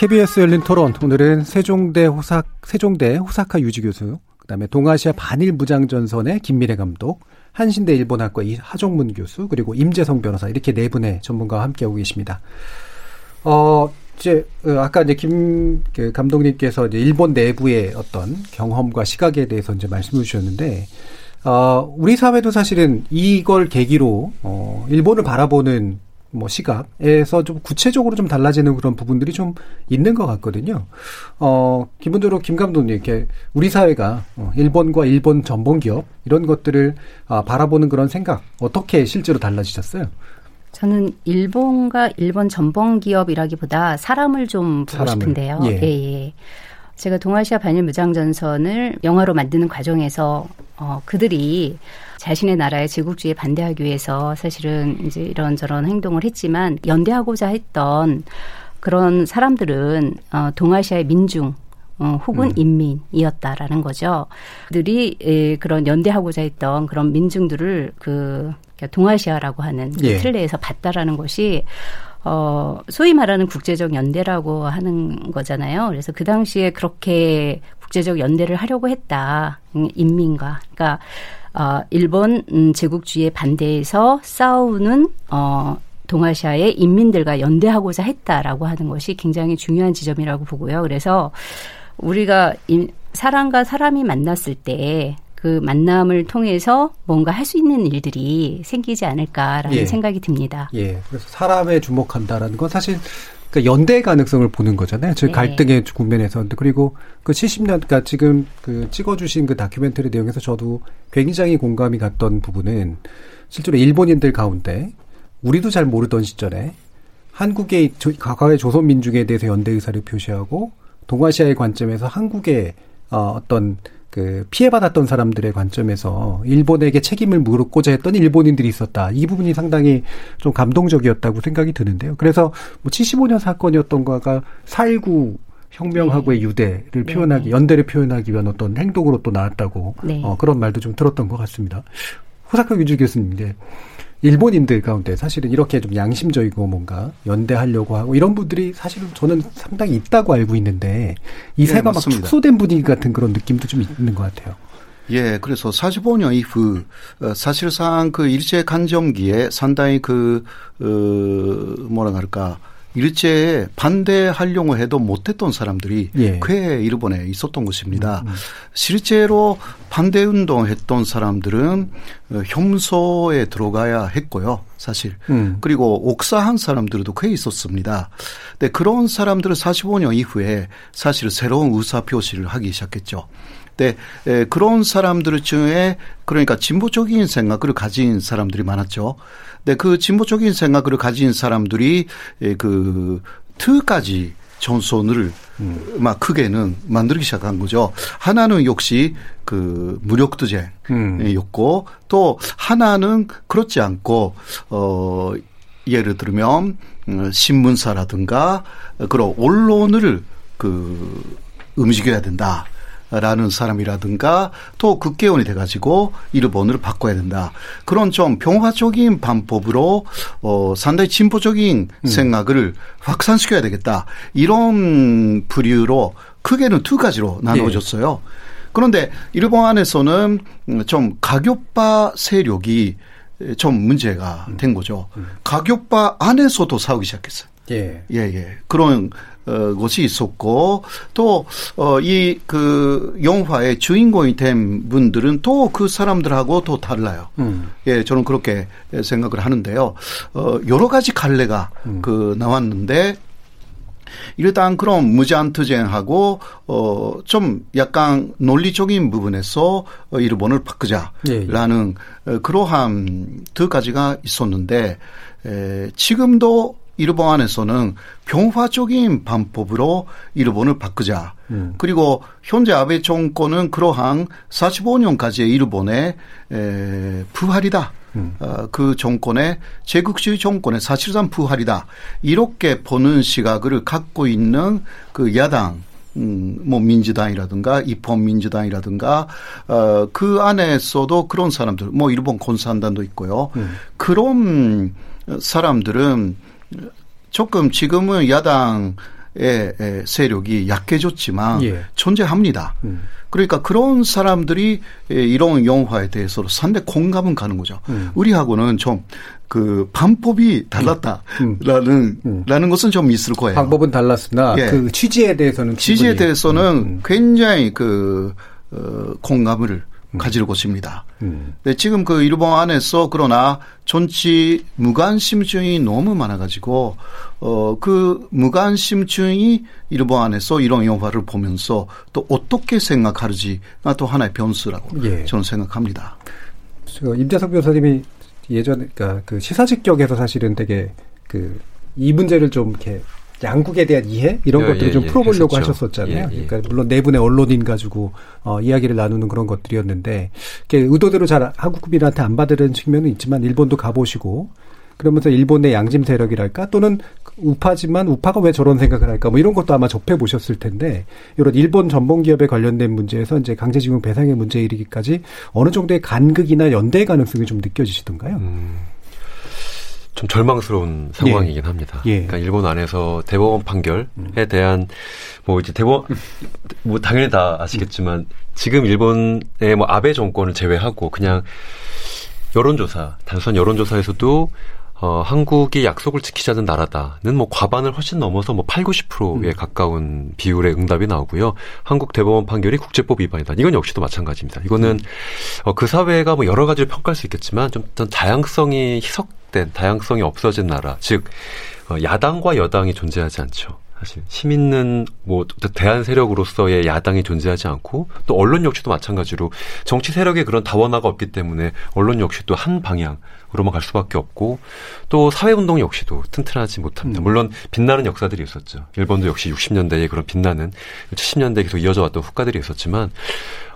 Speaker 6: KBS 열린 토론 오늘은 세종대 호삭 세종대 호사카 유지 교수 그다음에 동아시아 반일 무장 전선의 김미래 감독 한신대 일본학과 이 하종문 교수 그리고 임재성 변호사 이렇게 네 분의 전문가와 함께하고 계십니다. 어 이제 어, 아까 이제 김 그 감독님께서 이제 일본 내부의 어떤 경험과 시각에 대해서 이제 말씀해 주셨는데 어 우리 사회도 사실은 이걸 계기로 어 일본을 바라보는 뭐 시각에서 좀 구체적으로 좀 달라지는 그런 부분들이 좀 있는 것 같거든요. 어 기본적으로 김 감독님 이렇게 우리 사회가 어, 일본과 일본 전범 기업 이런 것들을 아, 바라보는 그런 생각 어떻게 실제로 달라지셨어요?
Speaker 11: 저는 일본과 일본 전범 기업이라기보다 사람을 좀 보고
Speaker 6: 사람을.
Speaker 11: 싶은데요.
Speaker 6: 예.
Speaker 11: 예. 제가 동아시아 반일 무장 전선을 영화로 만드는 과정에서 어, 그들이 자신의 나라의 제국주의에 반대하기 위해서 사실은 이제 이런저런 행동을 했지만 연대하고자 했던 그런 사람들은 어, 동아시아의 민중 어, 혹은
Speaker 12: 음.
Speaker 11: 인민이었다라는 거죠. 그들이 에, 그런 연대하고자 했던 그런 민중들을 그 동아시아라고 하는 그
Speaker 12: 예.
Speaker 11: 틀 내에서 봤다라는 것이 어, 소위 말하는 국제적 연대라고 하는 거잖아요. 그래서 그 당시에 그렇게 국제적 연대를 하려고 했다. 음, 인민과. 그러니까, 어, 일본 음, 제국주의에 반대해서 싸우는, 어, 동아시아의 인민들과 연대하고자 했다라고 하는 것이 굉장히 중요한 지점이라고 보고요. 그래서 우리가 사람과 사람이 만났을 때 그 만남을 통해서 뭔가 할 수 있는 일들이 생기지 않을까라는 예. 생각이 듭니다.
Speaker 6: 예. 그래서 사람에 주목한다라는 건 사실 그 연대 가능성을 보는 거잖아요. 즉 네. 갈등의 국면에서 그리고 그 70년 그러니까 지금 그 찍어주신 그 다큐멘터리 내용에서 저도 굉장히 공감이 갔던 부분은 실제로 일본인들 가운데 우리도 잘 모르던 시절에 한국의 과거의 조선 민중에 대해서 연대 의사를 표시하고 동아시아의 관점에서 한국의 어, 어떤 그 피해받았던 사람들의 관점에서 일본에게 책임을 물었고자 했던 일본인들이 있었다. 이 부분이 상당히 좀 감동적이었다고 생각이 드는데요. 그래서 뭐 75년 사건이었던 거가 4.19 혁명하고의 네. 유대를 네. 표현하기, 연대를 표현하기 위한 어떤 행동으로 또 나왔다고 네. 어, 그런 말도 좀 들었던 것 같습니다. 호사카 유주 교수님, 일본인들 가운데 사실은 이렇게 좀 양심적이고 뭔가 연대하려고 하고 이런 분들이 사실은 저는 상당히 있다고 알고 있는데 이세가 네, 막 축소된 분위기 같은 그런 느낌도 좀 있는 것 같아요.
Speaker 10: 예, 그래서 45년 이후 어, 사실상 그 일제 간점기에 상당히 그 어, 뭐라 그럴까 일제에 반대하려고 해도 못했던 사람들이 예. 꽤 일본에 있었던 것입니다. 음, 음. 실제로 반대 운동했던 사람들은 어, 혐소에 들어가야 했고요. 사실. 음. 그리고 옥사한 사람들도 꽤 있었습니다. 근데 그런 사람들은 45년 이후에 사실 새로운 의사 표시를 하기 시작했죠. 때 에, 그런 사람들 중에 그러니까 진보적인 생각을 가진 사람들이 많았죠. 근데 그 진보적인 생각을 가진 사람들이 에, 그 트까지 전선을 음. 막 크게는 만들기 시작한 거죠. 하나는 역시 그 무력 투쟁이었고 음. 또 하나는 그렇지 않고 어 예를 들면 어, 신문사라든가 그런 언론을 그 움직여야 된다. 라는 사람이라든가 또 국회의원이 돼가지고 일본을 바꿔야 된다. 그런 좀 평화적인 방법으로 어 상당히 진보적인 음. 생각을 확산시켜야 되겠다. 이런 부류로 크게는 두 가지로 나눠졌어요. 네. 그런데 일본 안에서는 좀 가교파 세력이 좀 문제가 음. 된 거죠. 음. 가교파 안에서도 싸우기 시작했어요. 예. 예, 예. 그런 어, 것이 있었고 또 어, 이그 영화의 주인공이 된 분들은 또 그 사람들하고 또 달라요. 음. 예, 저는 그렇게 생각을 하는데요. 어, 여러 가지 갈래가 음. 그 나왔는데 일단 그런 무제한투쟁하고 어좀 약간 논리적인 부분에서 어, 일본을 바꾸자라는 예, 예. 그러한 두 가지가 있었는데 에, 지금도 일본 안에서는 평화적인 방법으로 일본을 바꾸자. 음. 그리고 현재 아베 정권은 그러한 45년까지의 일본의 에, 부활이다. 음. 어, 그 정권의 제국주의 정권의 사실상 부활이다. 이렇게 보는 시각을 갖고 있는 그 야당 음, 뭐 민주당이라든가 입헌민주당이라든가 어, 그 안에서도 그런 사람들 뭐 일본 공산당도 있고요. 음. 그런 사람들은 조금 지금은 야당 의 세력이 약해졌지만 예. 존재합니다. 음. 그러니까 그런 사람들이 이런 영화에 대해서 상당히 공감은 가는 거죠. 음. 우리하고는 좀 그 방법이 달랐다라는 음. 음. 라는 것은 좀 있을 거예요.
Speaker 6: 방법은 달랐으나 예. 그 취지에 대해서는
Speaker 10: 취지에 대해서는 음, 음. 굉장히 그 어, 공감을 가질 것입니다. 음. 네, 지금 그 일본 안에서 그러나 정치 무관심증이 너무 많아가지고 어 그 무관심증이 일본 안에서 이런 영화를 보면서 또 어떻게 생각하는지가 또 하나의 변수라고 예. 저는 생각합니다.
Speaker 6: 임재석 변호사님이 예전에 그러니까 그 시사직격에서 사실은 되게 그 이 문제를 좀 이렇게 양국에 대한 이해 이런 예, 것들을 예, 좀 예, 풀어보려고 했었죠. 하셨었잖아요. 예, 예. 그러니까 물론 네 분의 언론인 가지고 어, 이야기를 나누는 그런 것들이었는데 의도대로 잘 한국 국민한테 안 받으려는 측면은 있지만 일본도 가보시고 그러면서 일본의 양심 세력이랄까 또는 우파지만 우파가 왜 저런 생각을 할까 뭐 이런 것도 아마 접해 보셨을 텐데 이런 일본 전범 기업에 관련된 문제에서 이제 강제징용 배상의 문제에 이르기까지 어느 정도의 간극이나 연대 가능성이 좀 느껴지시던가요? 음.
Speaker 8: 좀 절망스러운 상황이긴 예. 합니다. 예. 그러니까 일본 안에서 대법원 판결에 대한 뭐 이제 대법원 뭐 당연히 다 아시겠지만 지금 일본의 뭐 아베 정권을 제외하고 그냥 여론조사 단순 여론조사에서도 어, 한국이 약속을 지키자는 나라다는 뭐 과반을 훨씬 넘어서 뭐 8, 90%에 음. 가까운 비율의 응답이 나오고요. 한국 대법원 판결이 국제법 위반이다. 이건 역시도 마찬가지입니다. 이거는 음. 어, 그 사회가 뭐 여러 가지를 평가할 수 있겠지만 좀, 좀 다양성이 희석된 다양성이 없어진 나라, 즉 어, 야당과 여당이 존재하지 않죠. 사실 시민은 뭐 대한 세력으로서의 야당이 존재하지 않고 또 언론 역시도 마찬가지로 정치 세력의 그런 다원화가 없기 때문에 언론 역시도 한 방향으로만 갈 수밖에 없고 또 사회 운동 역시도 튼튼하지 못합니다. 음. 물론 빛나는 역사들이 있었죠. 일본도 역시 60년대에 그런 빛나는 70년대에 계속 이어져 왔던 후과들이 있었지만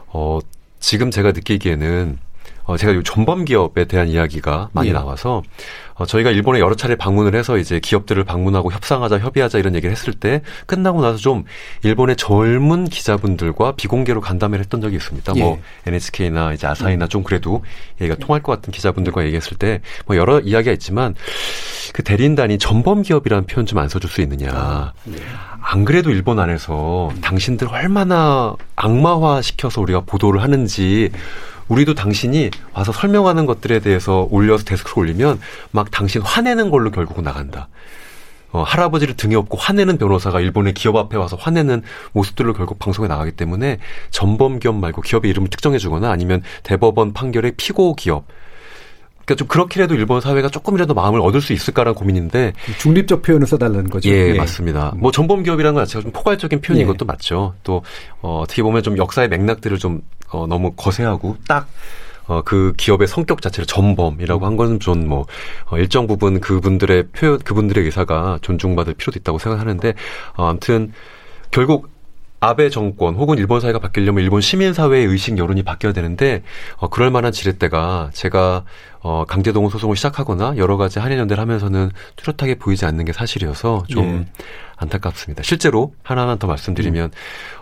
Speaker 8: 어 지금 제가 느끼기에는 어, 제가 이 전범 기업에 대한 이야기가 많이 예. 나와서 어, 저희가 일본에 여러 차례 방문을 해서 이제 기업들을 방문하고 협상하자, 협의하자 이런 얘기를 했을 때 끝나고 나서 좀 일본의 젊은 기자분들과 비공개로 간담회를 했던 적이 있습니다. 뭐 예. 뭐 NHK나 이제 아사히나 음. 좀 그래도 얘기가 통할 것 같은 기자분들과 얘기했을 때 뭐 여러 이야기가 있지만 그 대리인단이 전범 기업이라는 표현 좀 안 써줄 수 있느냐. 아, 네. 안 그래도 일본 안에서 당신들 얼마나 악마화 시켜서 우리가 보도를 하는지 우리도 당신이 와서 설명하는 것들에 대해서 올려서 데스크를 올리면 막 당신 화내는 걸로 결국은 나간다. 어, 할아버지를 등에 업고 화내는 변호사가 일본의 기업 앞에 와서 화내는 모습들로 결국 방송에 나가기 때문에 전범 기업 말고 기업의 이름을 특정해 주거나 아니면 대법원 판결의 피고 기업 그러니까 좀 그렇게라도 일본 사회가 조금이라도 마음을 얻을 수 있을까라는 고민인데
Speaker 6: 중립적 표현을 써달라는 거죠.
Speaker 8: 예, 예. 맞습니다. 뭐 전범 기업이라는 건 자체가 좀 포괄적인 표현인 예. 것도 맞죠. 또 어, 어떻게 보면 좀 역사의 맥락들을 좀 어, 너무 거세하고 딱 어, 그 기업의 성격 자체를 전범이라고 한 것은 좀뭐 어, 일정 부분 그분들의 표현, 그분들의 의사가 존중받을 필요도 있다고 생각하는데 어, 아무튼 결국 아베 정권 혹은 일본 사회가 바뀌려면 일본 시민 사회의 의식 여론이 바뀌어야 되는데 어, 그럴 만한 지렛대가 제가 어, 강제동원 소송을 시작하거나 여러 가지 한일 연대를 하면서는 뚜렷하게 보이지 않는 게 사실이어서 좀 예. 안타깝습니다. 실제로 하나만 더 말씀드리면 음.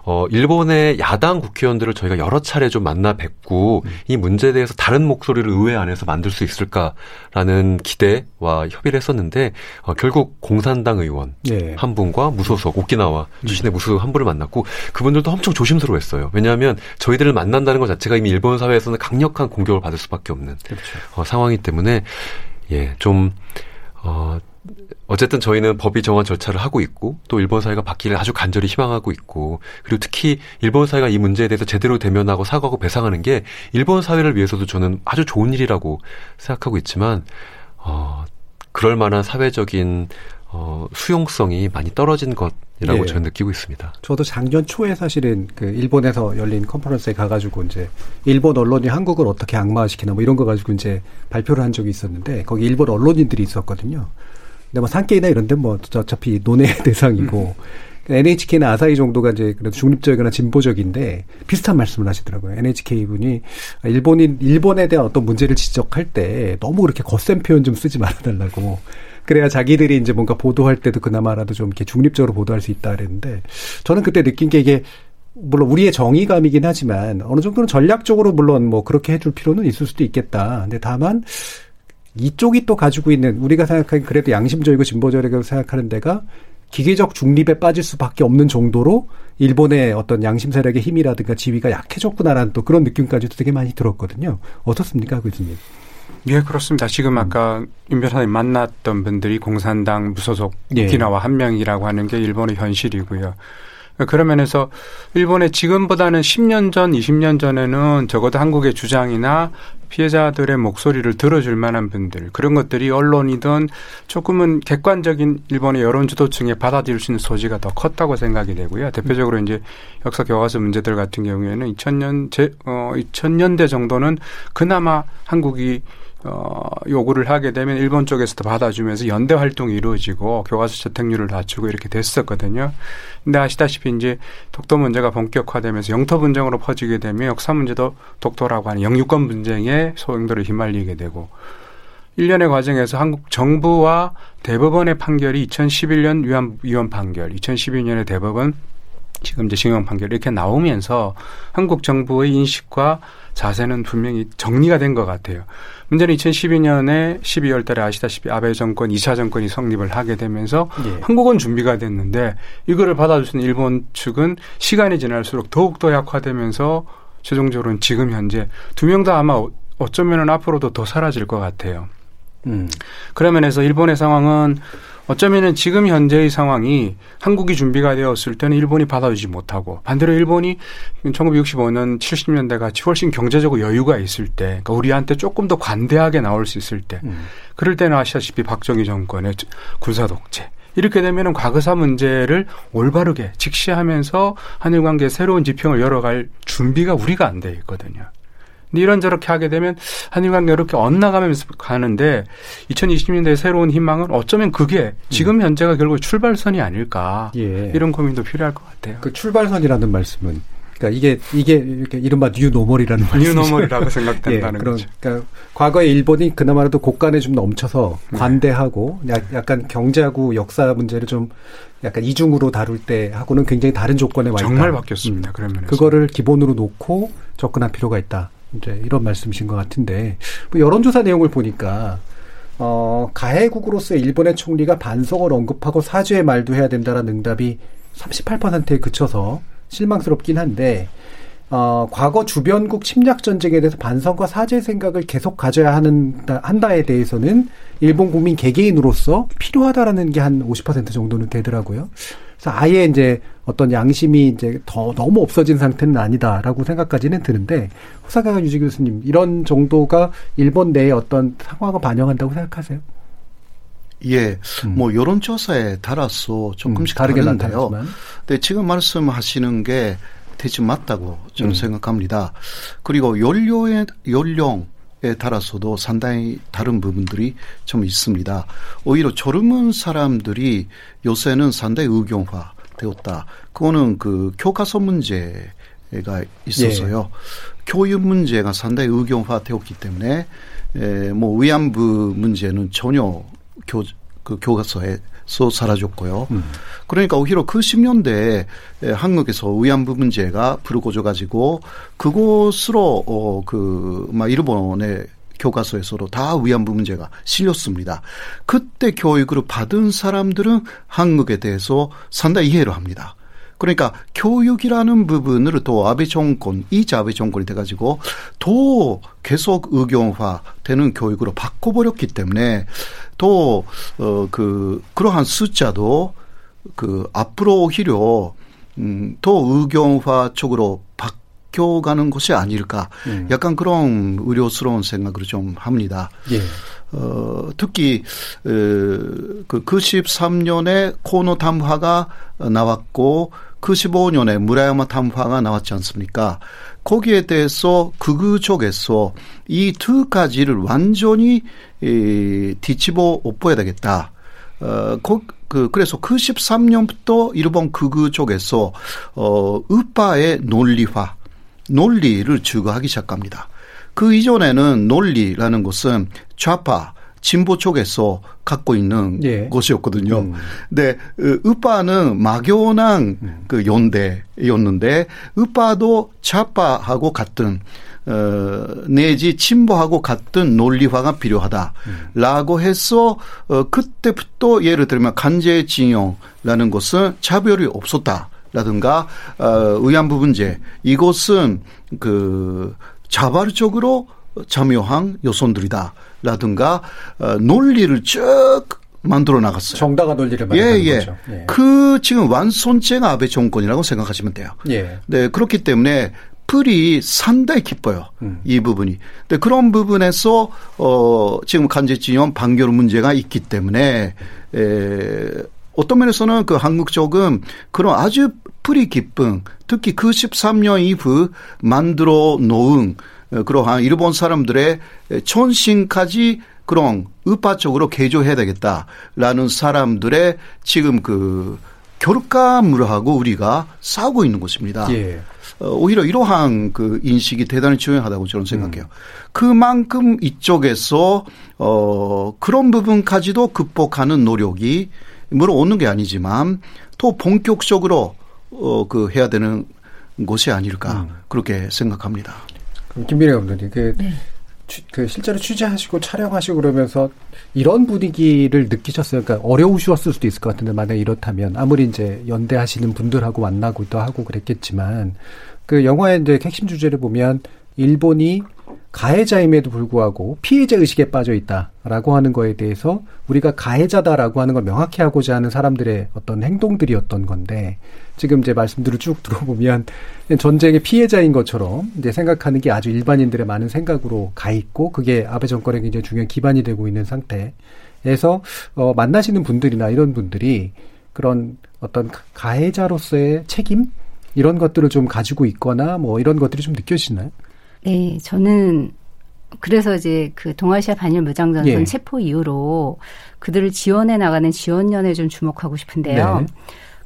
Speaker 8: 어 일본의 야당 국회의원들을 저희가 여러 차례 좀 만나 뵙고 음. 이 문제에 대해서 다른 목소리를 의회 안에서 만들 수 있을까라는 기대와 협의를 했었는데 어, 결국 공산당 의원 예. 한 분과 무소속 오키나와 음. 출신의 음. 무소속 한 분을 만났고 그분들도 엄청 조심스러워했어요. 왜냐하면 저희들을 만난다는 것 자체가 이미 일본 사회에서는 강력한 공격을 받을 수밖에 없는 그렇죠. 어, 상황이기 때문에 예, 좀 어, 어쨌든 저희는 법이 정한 절차를 하고 있고 또 일본 사회가 바뀌기를 아주 간절히 희망하고 있고 그리고 특히 일본 사회가 이 문제에 대해서 제대로 대면하고 사과하고 배상하는 게 일본 사회를 위해서도 저는 아주 좋은 일이라고 생각하고 있지만 어 그럴 만한 사회적인 어 수용성이 많이 떨어진 것이라고 네. 저는 느끼고 있습니다.
Speaker 6: 저도 작년 초에 사실은 그 일본에서 열린 컨퍼런스에 가가지고 이제 일본 언론이 한국을 어떻게 악마화시키나 뭐 이런 거 가지고 이제 발표를 한 적이 있었는데 거기 일본 언론인들이 있었거든요. 근데 뭐 산케이나 이런 데 뭐 어차피 논의 대상이고 음. NHK나 아사히 정도가 이제 그래도 중립적이거나 진보적인데 비슷한 말씀을 하시더라고요. NHK 분이 일본인 일본에 대한 어떤 문제를 지적할 때 너무 그렇게 거센 표현 좀 쓰지 말아달라고. 그래야 자기들이 이제 뭔가 보도할 때도 그나마라도 좀 이렇게 중립적으로 보도할 수 있다 그랬는데 저는 그때 느낀 게 이게 물론 우리의 정의감이긴 하지만 어느 정도는 전략적으로 물론 뭐 그렇게 해줄 필요는 있을 수도 있겠다. 근데 다만 이쪽이 또 가지고 있는 우리가 생각하기 그래도 양심적이고 진보적이라고 생각하는 데가 기계적 중립에 빠질 수밖에 없는 정도로 일본의 어떤 양심 세력의 힘이라든가 지위가 약해졌구나라는 또 그런 느낌까지도 되게 많이 들었거든요. 어떻습니까, 교수님?
Speaker 9: 예, 그렇습니다. 지금 아까 음. 임 변호사님 만났던 분들이 공산당 무소속 예. 오키나와 한 명이라고 하는 게 일본의 현실이고요. 그런 면에서 일본의 지금보다는 10년 전, 20년 전에는 적어도 한국의 주장이나 피해자들의 목소리를 들어줄 만한 분들 그런 것들이 언론이든 조금은 객관적인 일본의 여론 주도층에 받아들일 수 있는 소지가 더 컸다고 생각이 되고요. 대표적으로 이제 역사 교과서 문제들 같은 경우에는 2000년 제, 어 2000년대 정도는 그나마 한국이 어, 요구를 하게 되면 일본 쪽에서도 받아주면서 연대 활동이 이루어지고 교과서 채택률을 낮추고 이렇게 됐었거든요. 근데 아시다시피 이제 독도 문제가 본격화되면서 영토 분쟁으로 퍼지게 되면 역사 문제도 독도라고 하는 영유권 분쟁에 소용돌이 휘말리게 되고 일련의 과정에서 한국 정부와 대법원의 판결이 2011년 위헌, 위헌 판결, 2012년에 대법원 지금 이제 징용 판결 이렇게 나오면서 한국 정부의 인식과 자세는 분명히 정리가 된 것 같아요. 문제는 2012년에 12월 달에 아시다시피 아베 정권 2차 정권이 성립을 하게 되면서 예. 한국은 준비가 됐는데 이거를 받아주는 일본 측은 시간이 지날수록 더욱더 약화되면서 최종적으로는 지금 현재 두 명 다 아마 어쩌면은 앞으로도 더 사라질 것 같아요. 음. 그런 면에서 일본의 상황은 어쩌면은 지금 현재의 상황이 한국이 준비가 되었을 때는 일본이 받아주지 못하고 반대로 일본이 1965년 70년대 같이 훨씬 경제적으로 여유가 있을 때 그러니까 우리한테 조금 더 관대하게 나올 수 있을 때 음. 그럴 때는 아시다시피 박정희 정권의 군사 독재 이렇게 되면은 과거사 문제를 올바르게 직시하면서 한일 관계 새로운 지평을 열어갈 준비가 우리가 안 돼 있거든요. 이런 저렇게 하게 되면 한일 관계가 이렇게 엇나가면서 가는데 2020년대 새로운 희망은 어쩌면 그게 지금 음. 현재가 결국 출발선이 아닐까 예. 이런 고민도 필요할 것 같아요.
Speaker 6: 그 출발선이라는 말씀은 그러니까 이게 이게 이렇게 이른바 new normal이라는
Speaker 9: 말이죠. new normal이라고 생각된다는
Speaker 6: 예, 거죠. 그러니까 과거에 일본이 그나마라도 국간에 좀 넘쳐서 네. 관대하고 약간 경제하고 역사 문제를 좀 약간 이중으로 다룰 때 하고는 굉장히 다른 조건에 와 있다.
Speaker 9: 정말 바뀌었습니다. 음. 그러면
Speaker 6: 그거를 기본으로 놓고 접근할 필요가 있다. 이제 이런 말씀이신 것 같은데 뭐 여론조사 내용을 보니까 어, 가해국으로서 일본의 총리가 반성을 언급하고 사죄의 말도 해야 된다라는 응답이 38%에 그쳐서 실망스럽긴 한데 어, 과거 주변국 침략 전쟁에 대해서 반성과 사죄 생각을 계속 가져야 하는 한다에 대해서는 일본 국민 개개인으로서 필요하다라는 게 한 50% 정도는 되더라고요. 그래서 아예 이제 어떤 양심이 이제 더 너무 없어진 상태는 아니다라고 생각까지는 드는데 호사가 유지 교수님 이런 정도가 일본 내의 어떤 상황을 반영한다고 생각하세요?
Speaker 10: 예, 음. 뭐 여론조사에 따라서 조금씩 음, 다르게 다른데요. 근데 지금 말씀하시는 게 대체 맞다고 저는 음. 생각합니다. 그리고 연료의 연령 에 따라서도 상당히 다른 부분들이 좀 있습니다. 오히려 젊은 사람들이 요새는 상당히 의경화 되었다. 그거는 그 교과서 문제가 있어서요. 예. 교육 문제가 상당히 의경화 되었기 때문에 에, 뭐 위안부 문제는 전혀 교, 그 교과서에 서 사라졌고요. 음. 그러니까 오히려 그 10년대에 한국에서 위안부 문제가 불거져 가지고 그곳으로 어그막 일본의 교과서에서도 다 위안부 문제가 실렸습니다. 그때 교육을 받은 사람들은 한국에 대해서 상당히 이해를 합니다. 그러니까 교육이라는 부분을 또 아베 정권, 이자 아베 정권이 돼가지고 더 계속 의경화 되는 교육으로 바꿔버렸기 때문에 또, 어, 그, 그러한 숫자도 그 앞으로 오히려 음, 더 의경화 쪽으로 바 뀌어가는 것이 아닐까. 음. 약간 그런 의료스러운 생각을 좀 합니다. 예. 어, 특히, 어, 그 93년에 코노 담화가 나왔고, 95년에 무라야마 담화가 나왔지 않습니까? 거기에 대해서 극우 쪽에서 이 두 가지를 완전히 이, 뒤집어 엎어야 되겠다. 어, 그, 그래서 그 13년부터 일본 극우 쪽에서, 어, 의파의 논리화, 논리를 추구하기 시작합니다. 그 이전에는 논리라는 것은 좌파, 진보 쪽에서 갖고 있는 예. 것이었거든요. 음. 근데 으빠는 막연한 음. 그 연대였는데 으빠도 좌파하고 같은 어, 내지 친보하고 같은 논리화가 필요하다라고 해서 어, 그때부터 예를 들면 간제징용라는 것은 차별이 없었다. 라든가 어, 의안부 문제 이것은 그 자발적으로 참여한 요소들이다. 라든가 어, 논리를 쭉 만들어 나갔어요.
Speaker 6: 정당한 논리를 만드는 예, 예. 거죠.
Speaker 10: 예. 그 지금 완손죄가 아베 정권이라고 생각하시면 돼요. 예. 네, 그렇기 때문에 풀이 상당히 기뻐요. 음. 이 부분이. 근데 그런 부분에서 어 지금 간제징용 반결 문제가 있기 때문에 에 어떤 면에서는 그 한국 쪽은 그런 아주 풀이 기쁜 특히 그 13년 이후 만들어 놓은 어, 그러한 일본 사람들의 천신까지 그런 의파적으로 개조해야 되겠다라는 사람들의 지금 그 결과물하고 우리가 싸우고 있는 것입니다. 예. 어, 오히려 이러한 그 인식이 대단히 중요하다고 저는 생각해요. 음. 그만큼 이쪽에서 어 그런 부분까지도 극복하는 노력이 물론 오는 게 아니지만 또 본격적으로 어, 그 해야 되는 곳이 아닐까 음. 그렇게 생각합니다.
Speaker 6: 그럼 김민혜 감독님, 그, 네. 취, 그 실제로 취재하시고 촬영하시고 그러면서 이런 분위기를 느끼셨어요. 그러니까 어려우셨을 수도 있을 것 같은데 만약 이렇다면 아무리 이제 연대하시는 분들하고 만나고도 하고 그랬겠지만 그 영화의 이제 핵심 주제를 보면 일본이 가해자임에도 불구하고 피해자 의식에 빠져 있다라고 하는 거에 대해서 우리가 가해자다라고 하는 걸 명확히 하고자 하는 사람들의 어떤 행동들이었던 건데 지금 이제 말씀들을 쭉 들어보면 전쟁의 피해자인 것처럼 이제 생각하는 게 아주 일반인들의 많은 생각으로 가 있고 그게 아베 정권에 굉장히 중요한 기반이 되고 있는 상태에서 어 만나시는 분들이나 이런 분들이 그런 어떤 가해자로서의 책임 이런 것들을 좀 가지고 있거나 뭐 이런 것들이 좀 느껴지나요?
Speaker 11: 네, 저는 그래서 이제 그 동아시아 반일 무장전선 예. 체포 이후로 그들을 지원해 나가는 지원년에 좀 주목하고 싶은데요. 네.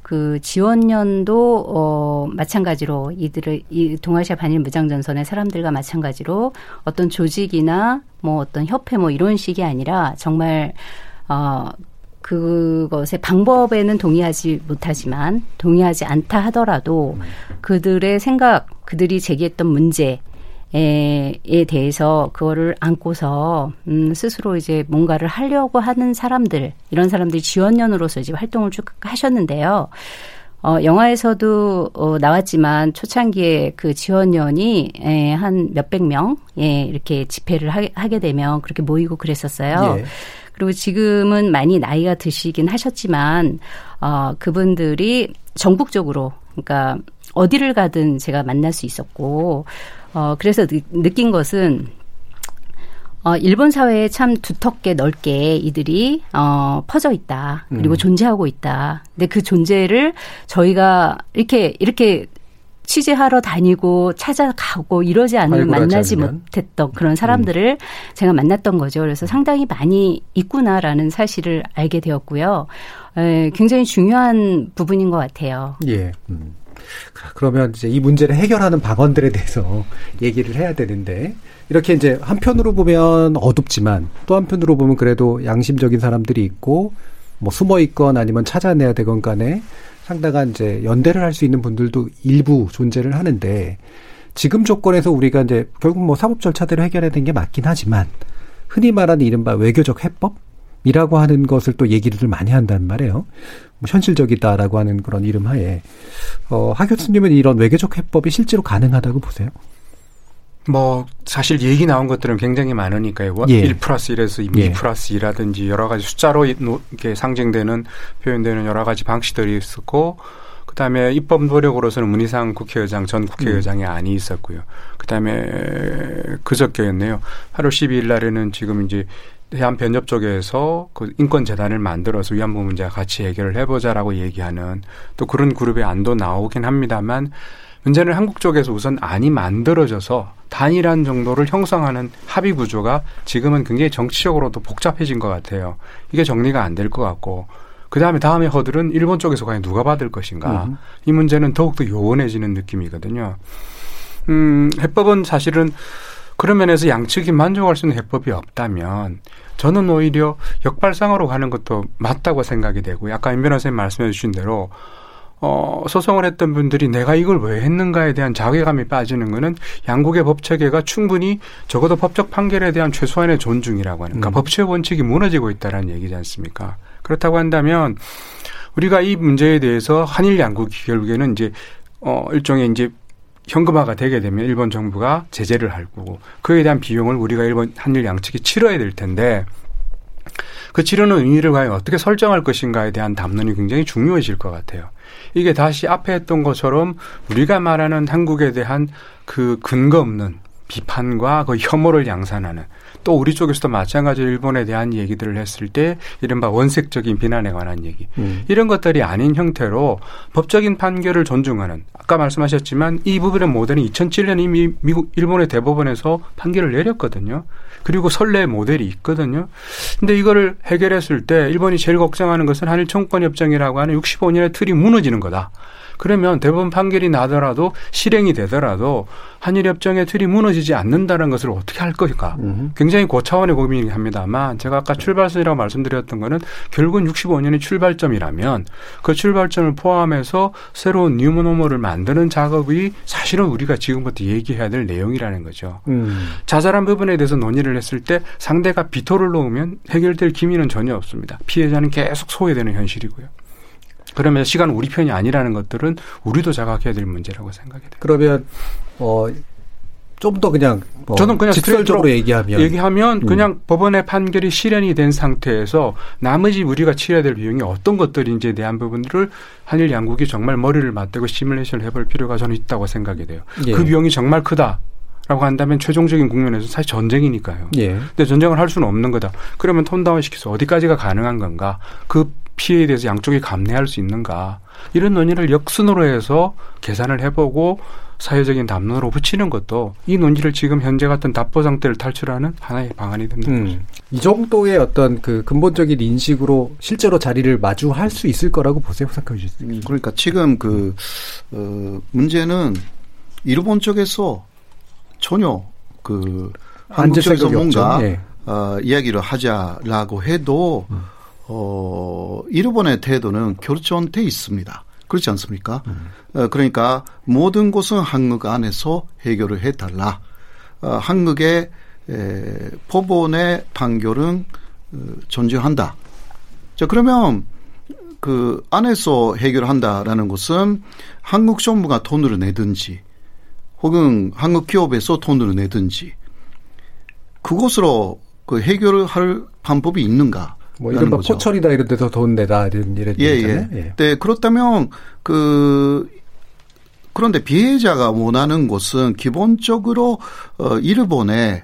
Speaker 11: 그 지원년도 어 마찬가지로 이들을 이 동아시아 반일 무장 전선의 사람들과 마찬가지로 어떤 조직이나 뭐 어떤 협회 뭐 이런 식이 아니라 정말 어 그것의 방법에는 동의하지 못하지만 동의하지 않다 하더라도 그들의 생각, 그들이 제기했던 문제 에 대해서 그거를 안고서 음 스스로 이제 뭔가를 하려고 하는 사람들 이런 사람들이 지원년으로서 이제 활동을 쭉 하셨는데요. 어, 영화에서도 어, 나왔지만 초창기에 그 지원년이 에, 한 몇백 명, 예, 이렇게 집회를 하, 하게 되면 그렇게 모이고 그랬었어요. 예. 그리고 지금은 많이 나이가 드시긴 하셨지만 어 그분들이 전국적으로 그러니까 어디를 가든 제가 만날 수 있었고 어 그래서 느, 낀 것은 어, 일본 사회에 참 두텁게 넓게 이들이 어, 퍼져 있다. 그리고 음. 존재하고 있다. 근데 그 존재를 저희가 이렇게 이렇게 취재하러 다니고 찾아가고 이러지 않으면 만나지 않으면. 못했던 그런 음. 사람들을 음. 제가 만났던 거죠. 그래서 상당히 많이 있구나라는 사실을 알게 되었고요. 에, 굉장히 중요한 부분인 것 같아요.
Speaker 6: 예. 음. 그러면 이제 이 문제를 해결하는 방언들에 대해서 얘기를 해야 되는데 이렇게 이제 한편으로 보면 어둡지만 또 한편으로 보면 그래도 양심적인 사람들이 있고 뭐 숨어 있건 아니면 찾아내야 되건 간에 상당한 이제 연대를 할 수 있는 분들도 일부 존재를 하는데 지금 조건에서 우리가 이제 결국 뭐 사법 절차대로 해결해야 되는 게 맞긴 하지만 흔히 말하는 이른바 외교적 해법 이라고 하는 것을 또 얘기를 많이 한단 말이에요. 뭐 현실적이다라고 하는 그런 이름 하에 어, 하 교수님은 이런 외교적 해법이 실제로 가능하다고 보세요?
Speaker 9: 뭐 사실 얘기 나온 것들은 굉장히 많으니까요. 예. 1 플러스 1에서 2 예. 플러스 2라든지 여러 가지 숫자로 이렇게 상징되는 표현되는 여러 가지 방식들이 있었고 그다음에 입법 노력으로서는 문희상 국회의장 전 국회의장의 음. 안이 있었고요. 그다음에 그저께였네요. 8월 12일 날에는 지금 이제 대한 변협 쪽에서 그 인권 재단을 만들어서 위안부 문제 같이 해결을 해보자라고 얘기하는 또 그런 그룹의 안도 나오긴 합니다만 문제는 한국 쪽에서 우선 안이 만들어져서 단일한 정도를 형성하는 합의 구조가 지금은 굉장히 정치적으로도 복잡해진 것 같아요. 이게 정리가 안 될 것 같고 그 다음에 다음에 허들은 일본 쪽에서 과연 누가 받을 것인가. 음. 이 문제는 더욱더 요원해지는 느낌이거든요. 음, 해법은 사실은 그런 면에서 양측이 만족할 수 있는 해법이 없다면 저는 오히려 역발상으로 가는 것도 맞다고 생각이 되고 아까 임 변호사님 말씀해 주신 대로 어, 소송을 했던 분들이 내가 이걸 왜 했는가에 대한 자괴감이 빠지는 거는 양국의 법 체계가 충분히 적어도 법적 판결에 대한 최소한의 존중이라고 하는, 그러니까 음. 법치의 원칙이 무너지고 있다라는 얘기지 않습니까? 그렇다고 한다면 우리가 이 문제에 대해서 한일 양국이 결국에는 이제 어, 일종의 이제 현금화가 되게 되면 일본 정부가 제재를 할 거고 그에 대한 비용을 우리가 일본 한일 양측이 치러야 될 텐데 그 치르는 의미를 과연 어떻게 설정할 것인가에 대한 담론이 굉장히 중요해질 것 같아요. 이게 다시 앞에 했던 것처럼 우리가 말하는 한국에 대한 그 근거 없는 비판과 그 혐오를 양산하는 또 우리 쪽에서도 마찬가지로 일본에 대한 얘기들을 했을 때 이른바 원색적인 비난에 관한 얘기 음. 이런 것들이 아닌 형태로 법적인 판결을 존중하는 아까 말씀하셨지만 이 부분의 모델은 2007년 이미 미국 일본의 대법원에서 판결을 내렸거든요. 그리고 선례 모델이 있거든요. 근데 이거를 해결했을 때 일본이 제일 걱정하는 것은 한일 청구권 협정이라고 하는 65년의 틀이 무너지는 거다. 그러면 대법원 판결이 나더라도 실행이 되더라도 한일 협정의 틀이 무너지지 않는다는 것을 어떻게 할 것인가. 굉장히 고차원의 고민이 합니다만 제가 아까 출발선이라고 말씀드렸던 거는 결국은 65년이 출발점이라면 그 출발점을 포함해서 새로운 뉴모노멀을 만드는 작업이 사실은 우리가 지금부터 얘기해야 될 내용이라는 거죠.
Speaker 6: 음.
Speaker 9: 자잘한 부분에 대해서 논의를 했을 때 상대가 비토를 놓으면 해결될 기미는 전혀 없습니다. 피해자는 계속 소외되는 현실이고요. 그러면 시간 우리 편이 아니라는 것들은 우리도 자각해야 될 문제라고 생각이 돼요.
Speaker 6: 그러면 어. 좀 더 그냥 뭐
Speaker 9: 저는 그냥
Speaker 6: 직설적으로 얘기하면
Speaker 9: 얘기하면
Speaker 6: 음.
Speaker 9: 그냥 법원의 판결이 실현이 된 상태에서 나머지 우리가 치러야 될 비용이 어떤 것들인지에 대한 부분들을 한일 양국이 정말 머리를 맞대고 시뮬레이션을 해볼 필요가 저는 있다고 생각이 돼요.
Speaker 6: 예.
Speaker 9: 그 비용이 정말 크다. 라고 한다면 최종적인 국면에서 사실 전쟁이니까요.
Speaker 6: 예.
Speaker 9: 근데 전쟁을 할 수는 없는 거다. 그러면 톤다운 시켜서 어디까지가 가능한 건가? 그 피해에 대해서 양쪽이 감내할 수 있는가? 이런 논의를 역순으로 해서 계산을 해보고 사회적인 담론으로 붙이는 것도 이 논의를 지금 현재 같은 답보 상태를 탈출하는 하나의 방안이 된다는 거죠.
Speaker 6: 음. 이 정도의 어떤 그 근본적인 인식으로 실제로 자리를 마주할 수 있을 거라고 보세요, 후사카 주님.
Speaker 10: 그러니까 지금 그 어, 문제는 일본 쪽에서 전혀 그 한국 쪽에서. 뭔가
Speaker 6: 예.
Speaker 10: 어, 이야기를 하자라고 해도 어, 일본의 태도는 결정돼 있습니다. 그렇지 않습니까? 어, 그러니까 모든 것은 한국 안에서 해결을 해달라. 어, 한국의 에, 법원의 판결은 어, 존중한다. 자 그러면 그 안에서 해결한다라는 것은 한국 정부가 돈을 내든지 혹은 한국 기업에서 돈을 내든지 그것으로 그 해결을 할 방법이 있는가?
Speaker 6: 뭐 이른바 포철이다 이런 데서 돈 내다 이런 이런
Speaker 10: 예,
Speaker 6: 얘기잖아요.
Speaker 10: 예. 네, 그렇다면 그 그런데 피해자가 원하는 것은 기본적으로 어 일본의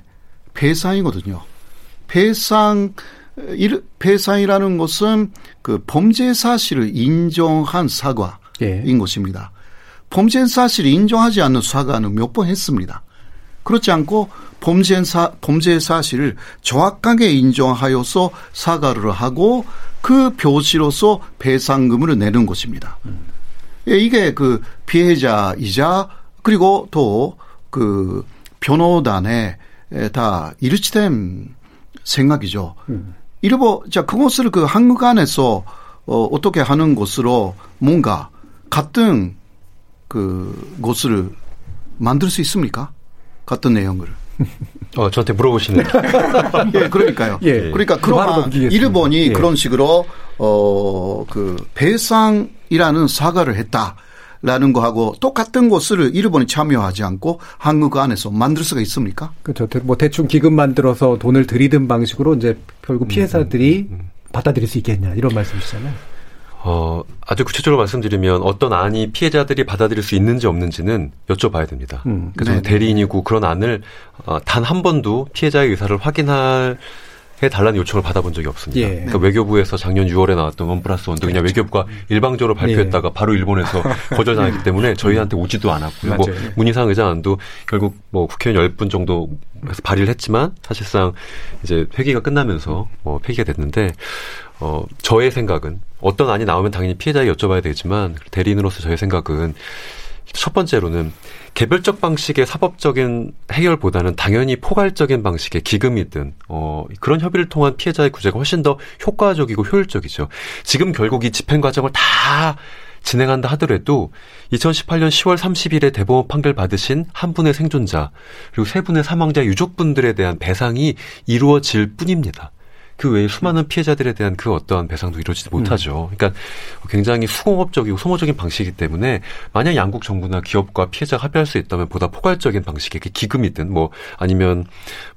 Speaker 10: 배상이거든요. 배상 일 배상이라는 것은 그 범죄 사실을 인정한 사과인
Speaker 6: 예.
Speaker 10: 것입니다. 범죄 사실을 인정하지 않는 사과는 몇 번 했습니다. 그렇지 않고 범죄 사 범죄 사실을 정확하게 인정하여서 사과를 하고 그 표시로서 배상금을 내는 것입니다. 예, 이게 그 피해자이자 그리고 또 그 변호단에 다 일치된 생각이죠. 일본 자 그것을 그 한국 안에서 어, 어떻게 하는 것으로 뭔가 같은 그 것을 만들 수 있습니까? 같은 내용을.
Speaker 8: 어, 저한테 물어보시는.
Speaker 10: 예, 그러니까요.
Speaker 6: 예.
Speaker 10: 그러니까
Speaker 6: 그
Speaker 10: 그러한
Speaker 6: 넘기겠습니다.
Speaker 10: 일본이
Speaker 6: 예.
Speaker 10: 그런 식으로 어, 그 배상이라는 사과를 했다 라는 거하고 똑같은 것을 일본이 참여하지 않고 한국 안에서 만들 수가 있습니까?
Speaker 6: 그렇죠. 대- 뭐 대충 기금 만들어서 돈을 들이든 방식으로 이제 결국 피해자들이 받아들일 수 있겠냐 이런 말씀이시잖아요.
Speaker 8: 어, 아주 구체적으로 말씀드리면 어떤 안이 피해자들이 받아들일 수 있는지 없는지는 여쭤봐야 됩니다.
Speaker 6: 음.
Speaker 8: 그래서
Speaker 10: 네.
Speaker 8: 대리인이고 그런 안을 어, 단 한 번도 피해자의 의사를 확인할 해 달라는 요청을 받아본 적이 없습니다.
Speaker 6: 예.
Speaker 8: 그러니까 외교부에서 작년 6월에 나왔던 원 플러스 원도 그냥 외교부가 일방적으로 발표했다가 바로 일본에서 거절당했기 때문에 저희한테 오지도 않았고요. 뭐
Speaker 6: 맞아요.
Speaker 8: 문희상 의장안도 결국 뭐 국회의원 10분 정도 해서 발의를 했지만 사실상 이제 회기가 끝나면서 뭐 폐기가 됐는데 어 저의 생각은 어떤 안이 나오면 당연히 피해자에게 여쭤봐야 되지만 대리인으로서 저의 생각은 첫 번째로는 개별적 방식의 사법적인 해결보다는 당연히 포괄적인 방식의 기금이든 어 그런 협의를 통한 피해자의 구제가 훨씬 더 효과적이고 효율적이죠. 지금 결국 이 집행 과정을 다 진행한다 하더라도 2018년 10월 30일에 대법원 판결 받으신 한 분의 생존자 그리고 세 분의 사망자 유족분들에 대한 배상이 이루어질 뿐입니다. 그 외에 수많은 피해자들에 대한 그 어떠한 배상도 이루어지지 못하죠. 그러니까 굉장히 수공업적이고 소모적인 방식이기 때문에 만약 양국 정부나 기업과 피해자가 합의할 수 있다면 보다 포괄적인 방식의 그 기금이든 뭐 아니면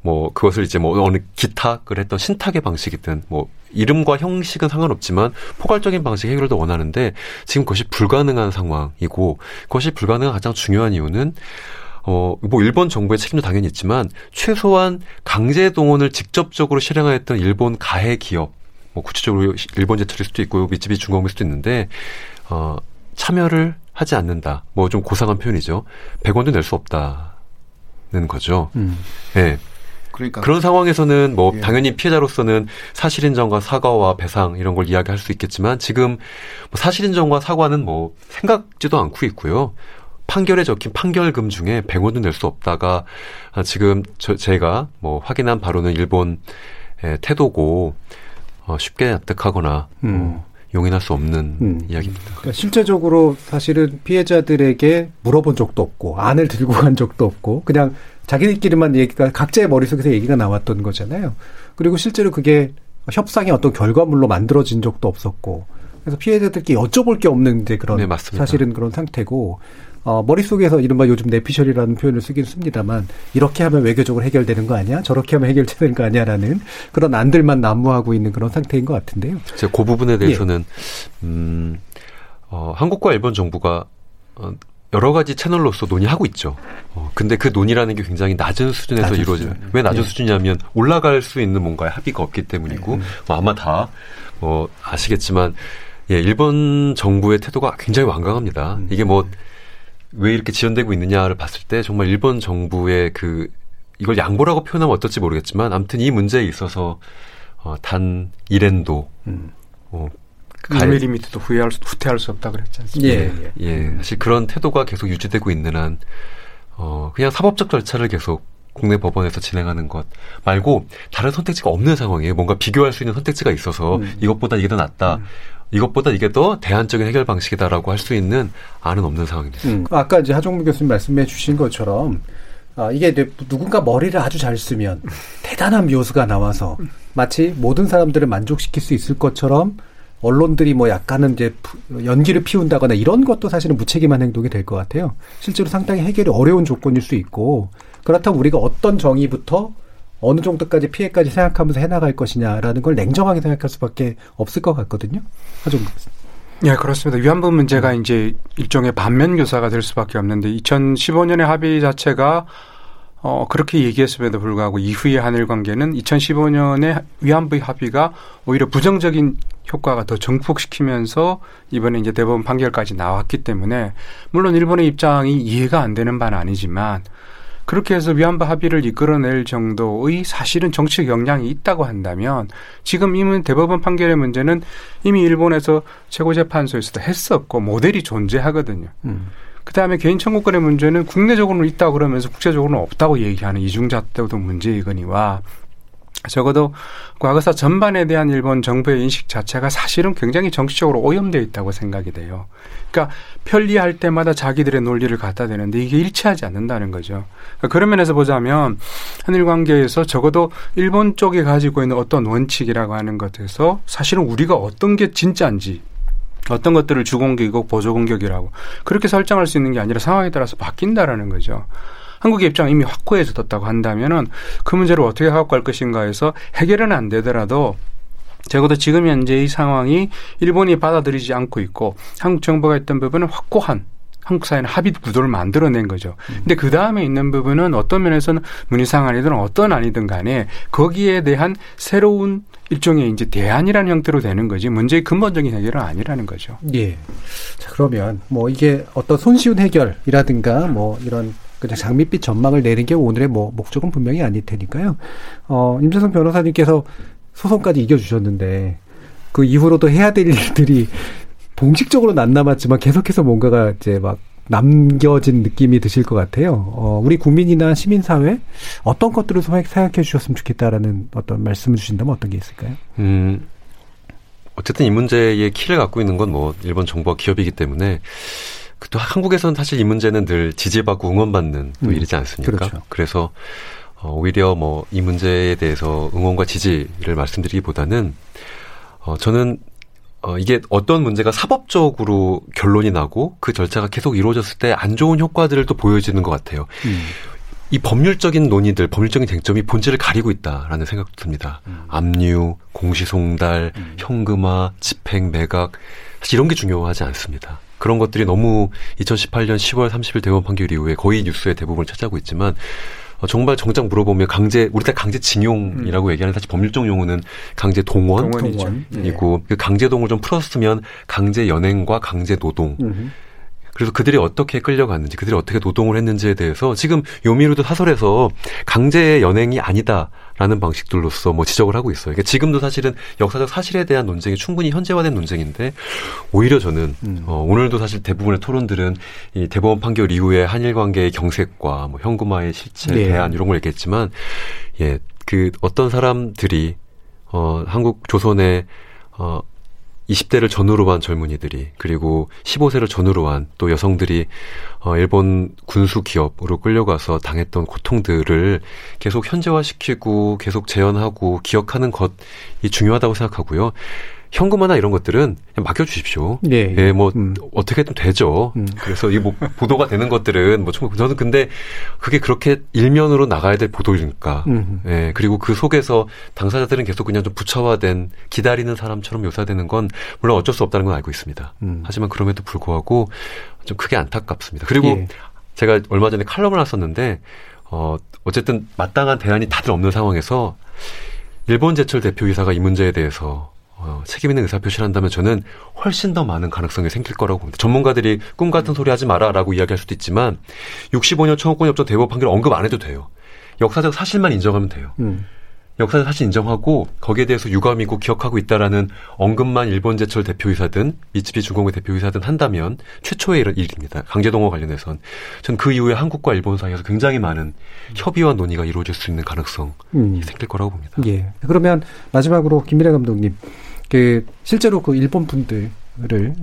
Speaker 8: 뭐 그것을 이제 뭐 어느 기탁을 했던 신탁의 방식이든 뭐 이름과 형식은 상관없지만 포괄적인 방식 해결도 원하는데 지금 그것이 불가능한 상황이고 그것이 불가능한 가장 중요한 이유는 어, 뭐, 일본 정부의 책임도 당연히 있지만, 최소한 강제 동원을 직접적으로 실행하였던 일본 가해 기업, 뭐, 구체적으로 일본 제철일 수도 있고, 미쯔비 중공일 수도 있는데, 어, 참여를 하지 않는다. 뭐, 좀 고상한 표현이죠. 100원도 낼 수 없다는 거죠.
Speaker 6: 음.
Speaker 8: 예.
Speaker 10: 그러니까
Speaker 8: 그런 상황에서는 뭐
Speaker 10: 예.
Speaker 8: 당연히 피해자로서는 사실 인정과 사과와 배상 이런 걸 이야기할 수 있겠지만 지금 뭐 사실 인정과 사과는 뭐 생각지도 않고 있고요. 판결에 적힌 판결금 중에 100원도 낼 수 없다가 아, 지금 저, 제가 뭐 확인한 바로는 일본의 태도고 어, 쉽게 납득하거나
Speaker 6: 음.
Speaker 8: 어, 용인할 수 없는
Speaker 6: 음.
Speaker 8: 이야기입니다.
Speaker 6: 그러니까 실제적으로 사실은 피해자들에게 물어본 적도 없고 안을 들고 간 적도 없고 그냥 자기들끼리만 얘기가 각자의 머릿속에서 얘기가 나왔던 거잖아요. 그리고 실제로 그게 협상의 어떤 결과물로 만들어진 적도 없었고 그래서 피해자들께 여쭤볼 게 없는 이제 그런
Speaker 8: 네, 맞습니다.
Speaker 6: 사실은 그런 상태고 어, 머릿속에서 이른바 요즘 내피셜이라는 표현을 쓰긴 씁니다만 이렇게 하면 외교적으로 해결되는 거 아니야? 저렇게 하면 해결되는 거 아니야라는 그런 안들만 난무하고 있는 그런 상태인 것 같은데요.
Speaker 8: 제가 그 부분에 대해서는 음, 어, 한국과 일본 정부가 어, 여러 가지 채널로서 논의하고 있죠. 어, 근데 그 논의라는 게 굉장히 낮은 수준에서
Speaker 6: 낮은
Speaker 8: 이루어져요.
Speaker 6: 수준.
Speaker 8: 왜 낮은
Speaker 6: 예.
Speaker 8: 수준이냐면 올라갈 수 있는 뭔가의 합의가 없기 때문이고
Speaker 6: 음.
Speaker 8: 뭐 아마 다뭐 아시겠지만 예, 일본 정부의 태도가 굉장히 완강합니다.
Speaker 6: 음.
Speaker 8: 이게 뭐 왜 이렇게 지연되고 있느냐를 봤을 때 정말 일본 정부의 그 이걸 양보라고 표현하면 어떨지 모르겠지만 아무튼 이 문제에 있어서 어, 단 일엔도
Speaker 6: 음.
Speaker 8: 어,
Speaker 9: 1mm도 후회할 수, 후퇴할 수 없다 그랬지 않습니까?
Speaker 6: 예, 예.
Speaker 8: 예, 사실 그런 태도가 계속 유지되고 있는 한, 어, 그냥 사법적 절차를 계속 국내 법원에서 진행하는 것 말고 다른 선택지가 없는 상황이에요. 뭔가 비교할 수 있는 선택지가 있어서
Speaker 6: 음.
Speaker 8: 이것보다 이게 더 낫다. 이것보다 이게 더 대안적인 해결 방식이다라고 할 수 있는 안은 없는 상황입니다.
Speaker 6: 음. 아까 이제 하종무 교수님 말씀해 주신 것처럼 아, 이게 누군가 머리를 아주 잘 쓰면 대단한 묘수가 나와서 마치 모든 사람들을 만족시킬 수 있을 것처럼 언론들이 뭐 약간은 이제 푸- 연기를 피운다거나 이런 것도 사실은 무책임한 행동이 될 것 같아요. 실제로 상당히 해결이 어려운 조건일 수 있고 그렇다면 우리가 어떤 정의부터 어느 정도까지 피해까지 생각하면서 해나갈 것이냐라는 걸 냉정하게 생각할 수밖에 없을 것 같거든요. 교수님.
Speaker 9: 예, 그렇습니다. 위안부 문제가 이제 일종의 반면 교사가 될 수밖에 없는데 2015년의 합의 자체가 어 그렇게 얘기했음에도 불구하고 이후의 한일 관계는 2015년의 위안부 합의가 오히려 부정적인 효과가 더 증폭시키면서 이번에 이제 대법원 판결까지 나왔기 때문에 물론 일본의 입장이 이해가 안 되는 바는 아니지만 그렇게 해서 위안부 합의를 이끌어낼 정도의 사실은 정치적 영향이 있다고 한다면 지금 이문 대법원 판결의 문제는 이미 일본에서 최고재판소에서도 했었고 모델이 존재하거든요.
Speaker 6: 음.
Speaker 9: 그 다음에 개인 청구권의 문제는 국내적으로는 있다고 그러면서 국제적으로는 없다고 얘기하는 이중잣대도 문제이거니와 적어도 과거사 전반에 대한 일본 정부의 인식 자체가 사실은 굉장히 정치적으로 오염되어 있다고 생각이 돼요. 그러니까 편리할 때마다 자기들의 논리를 갖다 대는데 이게 일치하지 않는다는 거죠. 그러니까 그런 면에서 보자면 한일 관계에서 적어도 일본 쪽이 가지고 있는 어떤 원칙이라고 하는 것에서 사실은 우리가 어떤 게 진짜인지 어떤 것들을 주공격이고 보조공격이라고 그렇게 설정할 수 있는 게 아니라 상황에 따라서 바뀐다라는 거죠. 한국의 입장 이미 확고해져 뒀다고 한다면은 그 문제를 어떻게 갖고 갈 것인가 해서 해결은 안 되더라도 적어도 지금 현재의 상황이 일본이 받아들이지 않고 있고 한국 정부가 했던 부분은 확고한 한국 사회는 합의 구도를 만들어낸 거죠. 근데 그 다음에 있는 부분은 어떤 면에서는 문희상안이든 어떤 아니든 간에 거기에 대한 새로운 일종의 이제 대안이라는 형태로 되는 거지 문제의 근본적인 해결은 아니라는 거죠.
Speaker 6: 예. 자, 그러면 뭐 이게 어떤 손쉬운 해결이라든가 뭐 이런 그냥 장밋빛 전망을 내는 게 오늘의 뭐 목적은 분명히 아닐 테니까요. 어, 임재성 변호사님께서 소송까지 이겨주셨는데 그 이후로도 해야 될 일들이 공식적으로는 안 남았지만 계속해서 뭔가가 이제 막 남겨진 느낌이 드실 것 같아요. 어, 우리 국민이나 시민사회 어떤 것들을 생각해 주셨으면 좋겠다라는 어떤 말씀을 주신다면 어떤 게 있을까요?
Speaker 8: 음, 어쨌든 이 문제의 키를 갖고 있는 건 뭐 일본 정부와 기업이기 때문에 그 또 한국에서는 사실 이 문제는 늘 지지받고 응원받는 또
Speaker 6: 음,
Speaker 8: 일이지 않습니까?
Speaker 6: 그렇죠.
Speaker 8: 그래서 어, 오히려 뭐 이 문제에 대해서 응원과 지지를 말씀드리기보다는 어, 저는 어, 이게 어떤 문제가 사법적으로 결론이 나고 그 절차가 계속 이루어졌을 때 안 좋은 효과들을 또 보여지는 것 같아요.
Speaker 6: 음.
Speaker 8: 이 법률적인 논의들, 법률적인 쟁점이 본질을 가리고 있다라는 생각도 듭니다. 압류, 공시송달, 현금화, 집행, 매각 사실 이런 게 중요하지 않습니다. 그런 것들이 너무 2018년 10월 30일 대법원 판결 이후에 거의 뉴스의 대부분을 차지하고 있지만 어, 정말 정작 물어보면 강제 우리 때 강제 징용이라고 얘기하는 사실 법률적 용어는 강제 동원,
Speaker 9: 동원이죠.
Speaker 6: 동원.
Speaker 9: 예.
Speaker 8: 이고 그 강제 동을 좀 풀었으면 강제 연행과 강제 노동
Speaker 6: 음.
Speaker 8: 그래서 그들이 어떻게 끌려갔는지, 그들이 어떻게 노동을 했는지에 대해서 지금 요미루도 사설에서 강제 연행이 아니다라는 방식들로서 뭐 지적을 하고 있어요. 그러니까 지금도 사실은 역사적 사실에 대한 논쟁이 충분히 현재화된 논쟁인데 오히려 저는 음. 어, 오늘도 사실 대부분의 토론들은 이 대법원 판결 이후에 한일 관계의 경색과 뭐 현금화의 실체, 네. 대안 이런 걸 얘기했지만 예, 그 어떤 사람들이 어, 한국 조선의 어, 20대를 전후로 한 젊은이들이 그리고 15세를 전후로 한 또 여성들이 어 일본 군수 기업으로 끌려가서 당했던 고통들을 계속 현재화시키고 계속 재현하고 기억하는 것이 중요하다고 생각하고요. 현금화나 이런 것들은 맡겨주십시오. 예, 예. 뭐 음. 어떻게든 되죠. 음. 그래서 이 뭐 보도가 되는 것들은 뭐 저는 근데 그게 그렇게 일면으로 나가야 될 보도니까. 음. 예, 그리고 그 속에서 당사자들은 계속 그냥 좀 부처화된 기다리는 사람처럼 묘사되는 건 물론 어쩔 수 없다는 건 알고 있습니다. 음. 하지만 그럼에도 불구하고 좀 크게 안타깝습니다. 그리고 예. 제가 얼마 전에 칼럼을 났었는데 어 어쨌든 마땅한 대안이 다들 없는 상황에서 일본 제철 대표이사가 이 문제에 대해서 어, 책임 있는 의사 표시를 한다면 저는 훨씬 더 많은 가능성이 생길 거라고 봅니다. 전문가들이 꿈 같은 소리 하지 마라라고 이야기할 수도 있지만 65년 청구권 협정 대법 판결 언급 안 해도 돼요. 역사적 사실만 인정하면 돼요. 음. 역사적 사실 인정하고 거기에 대해서 유감이고 기억하고 있다라는 언급만 일본 제철 대표이사든 미츠비 중공의 대표이사든 한다면 최초의 일입니다. 강제동원 관련해선 전 그 이후에 한국과 일본 사이에서 굉장히 많은 협의와 논의가 이루어질 수 있는 가능성이 음. 생길 거라고 봅니다.
Speaker 6: 예. 그러면 마지막으로 김미래 감독님 그 실제로 그 일본 분들을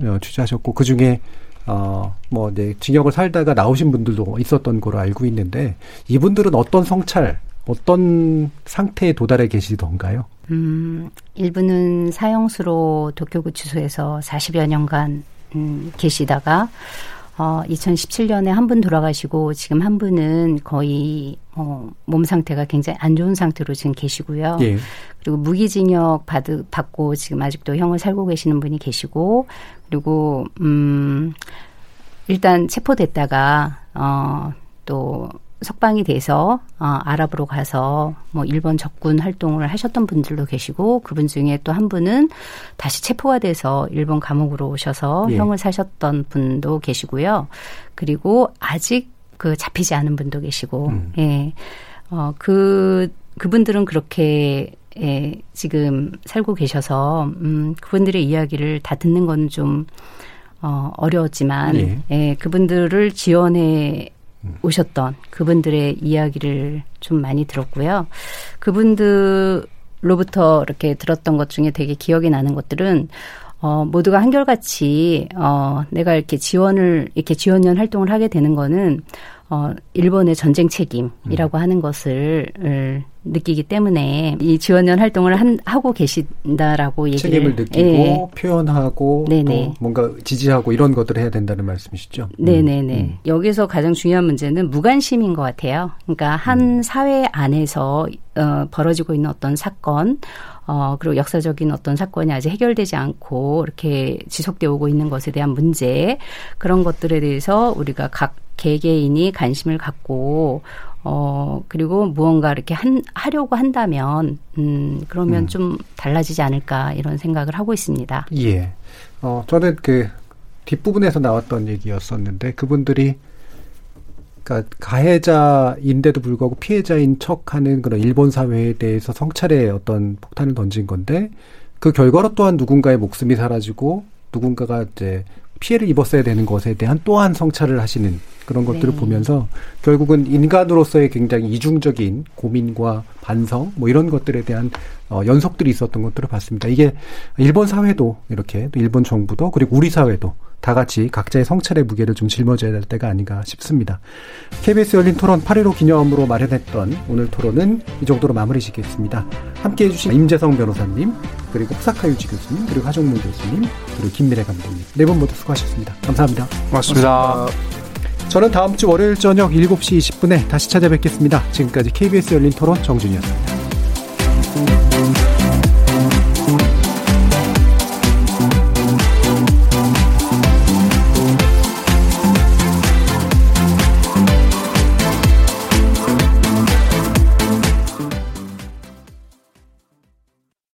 Speaker 6: 어, 취재하셨고 그 중에 어뭐 이제 징역을 살다가 나오신 분들도 있었던 거로 알고 있는데 이분들은 어떤 성찰 어떤 상태에 도달해 계시던가요?
Speaker 11: 음, 일부는 사형수로 도쿄구치소에서 40여 년간 음, 계시다가 어, 2017년에 한 분 돌아가시고 지금 한 분은 거의 어, 몸 상태가 굉장히 안 좋은 상태로 지금 계시고요. 예. 그리고 무기징역 받, 받고 지금 아직도 형을 살고 계시는 분이 계시고 그리고 음 일단 체포됐다가 어 또 석방이 돼서 어, 아랍으로 가서 뭐 일본 적군 활동을 하셨던 분들도 계시고 그분 중에 또 한 분은 다시 체포가 돼서 일본 감옥으로 오셔서 예. 형을 사셨던 분도 계시고요. 그리고 아직 그 잡히지 않은 분도 계시고 음. 예. 어, 그 그분들은 그렇게 예, 지금 살고 계셔서 음, 그분들의 이야기를 다 듣는 건좀 어, 어려웠지만 예. 예, 그분들을 지원해 오셨던 그분들의 이야기를 좀 많이 들었고요. 그분들로부터 이렇게 들었던 것 중에 되게 기억이 나는 것들은 어, 모두가 한결같이, 어, 내가 이렇게 지원을, 이렇게 지원연 활동을 하게 되는 거는, 어, 일본의 전쟁 책임이라고 음. 하는 것을 느끼기 때문에 이 지원연 활동을 한, 하고 계신다라고 얘기를
Speaker 6: 책임을 느끼고 예. 표현하고 네네. 또 뭔가 지지하고 이런 것들을 해야 된다는 말씀이시죠?
Speaker 11: 네네네. 음. 여기서 가장 중요한 문제는 무관심인 것 같아요. 그러니까 한 음. 사회 안에서 어, 벌어지고 있는 어떤 사건 어, 그리고 역사적인 어떤 사건이 아직 해결되지 않고 이렇게 지속되어 오고 있는 것에 대한 문제 그런 것들에 대해서 우리가 각 개개인이 관심을 갖고 어 그리고 무언가 이렇게 한 하려고 한다면 음 그러면 음. 좀 달라지지 않을까 이런 생각을 하고 있습니다.
Speaker 6: 예. 어 저는 그 뒷부분에서 나왔던 얘기였었는데 그분들이 그러니까 가해자인데도 불구하고 피해자인 척하는 그런 일본 사회에 대해서 성찰의 어떤 폭탄을 던진 건데 그 결과로 또한 누군가의 목숨이 사라지고 누군가가 이제 피해를 입었어야 되는 것에 대한 또한 성찰을 하시는 그런 것들을 네. 보면서 결국은 인간으로서의 굉장히 이중적인 고민과 반성 뭐 이런 것들에 대한 어, 연속들이 있었던 것들을 봤습니다. 이게 일본 사회도 이렇게 또 일본 정부도 그리고 우리 사회도 다 같이 각자의 성찰의 무게를 좀 짊어져야 될 때가 아닌가 싶습니다. KBS 열린 토론 8.15 기념으로 마련했던 오늘 토론은 이 정도로 마무리 짓겠습니다. 함께 해주신 임재성 변호사님, 그리고 후사카 유지 교수님, 그리고 하종문 교수님, 그리고 김미래 감독님. 네 분 모두 수고하셨습니다. 감사합니다.
Speaker 9: 고맙습니다. 고맙습니다.
Speaker 6: 저는 다음 주 월요일 저녁 7시 20분에 다시 찾아뵙겠습니다. 지금까지 KBS 열린 토론 정준이었습니다.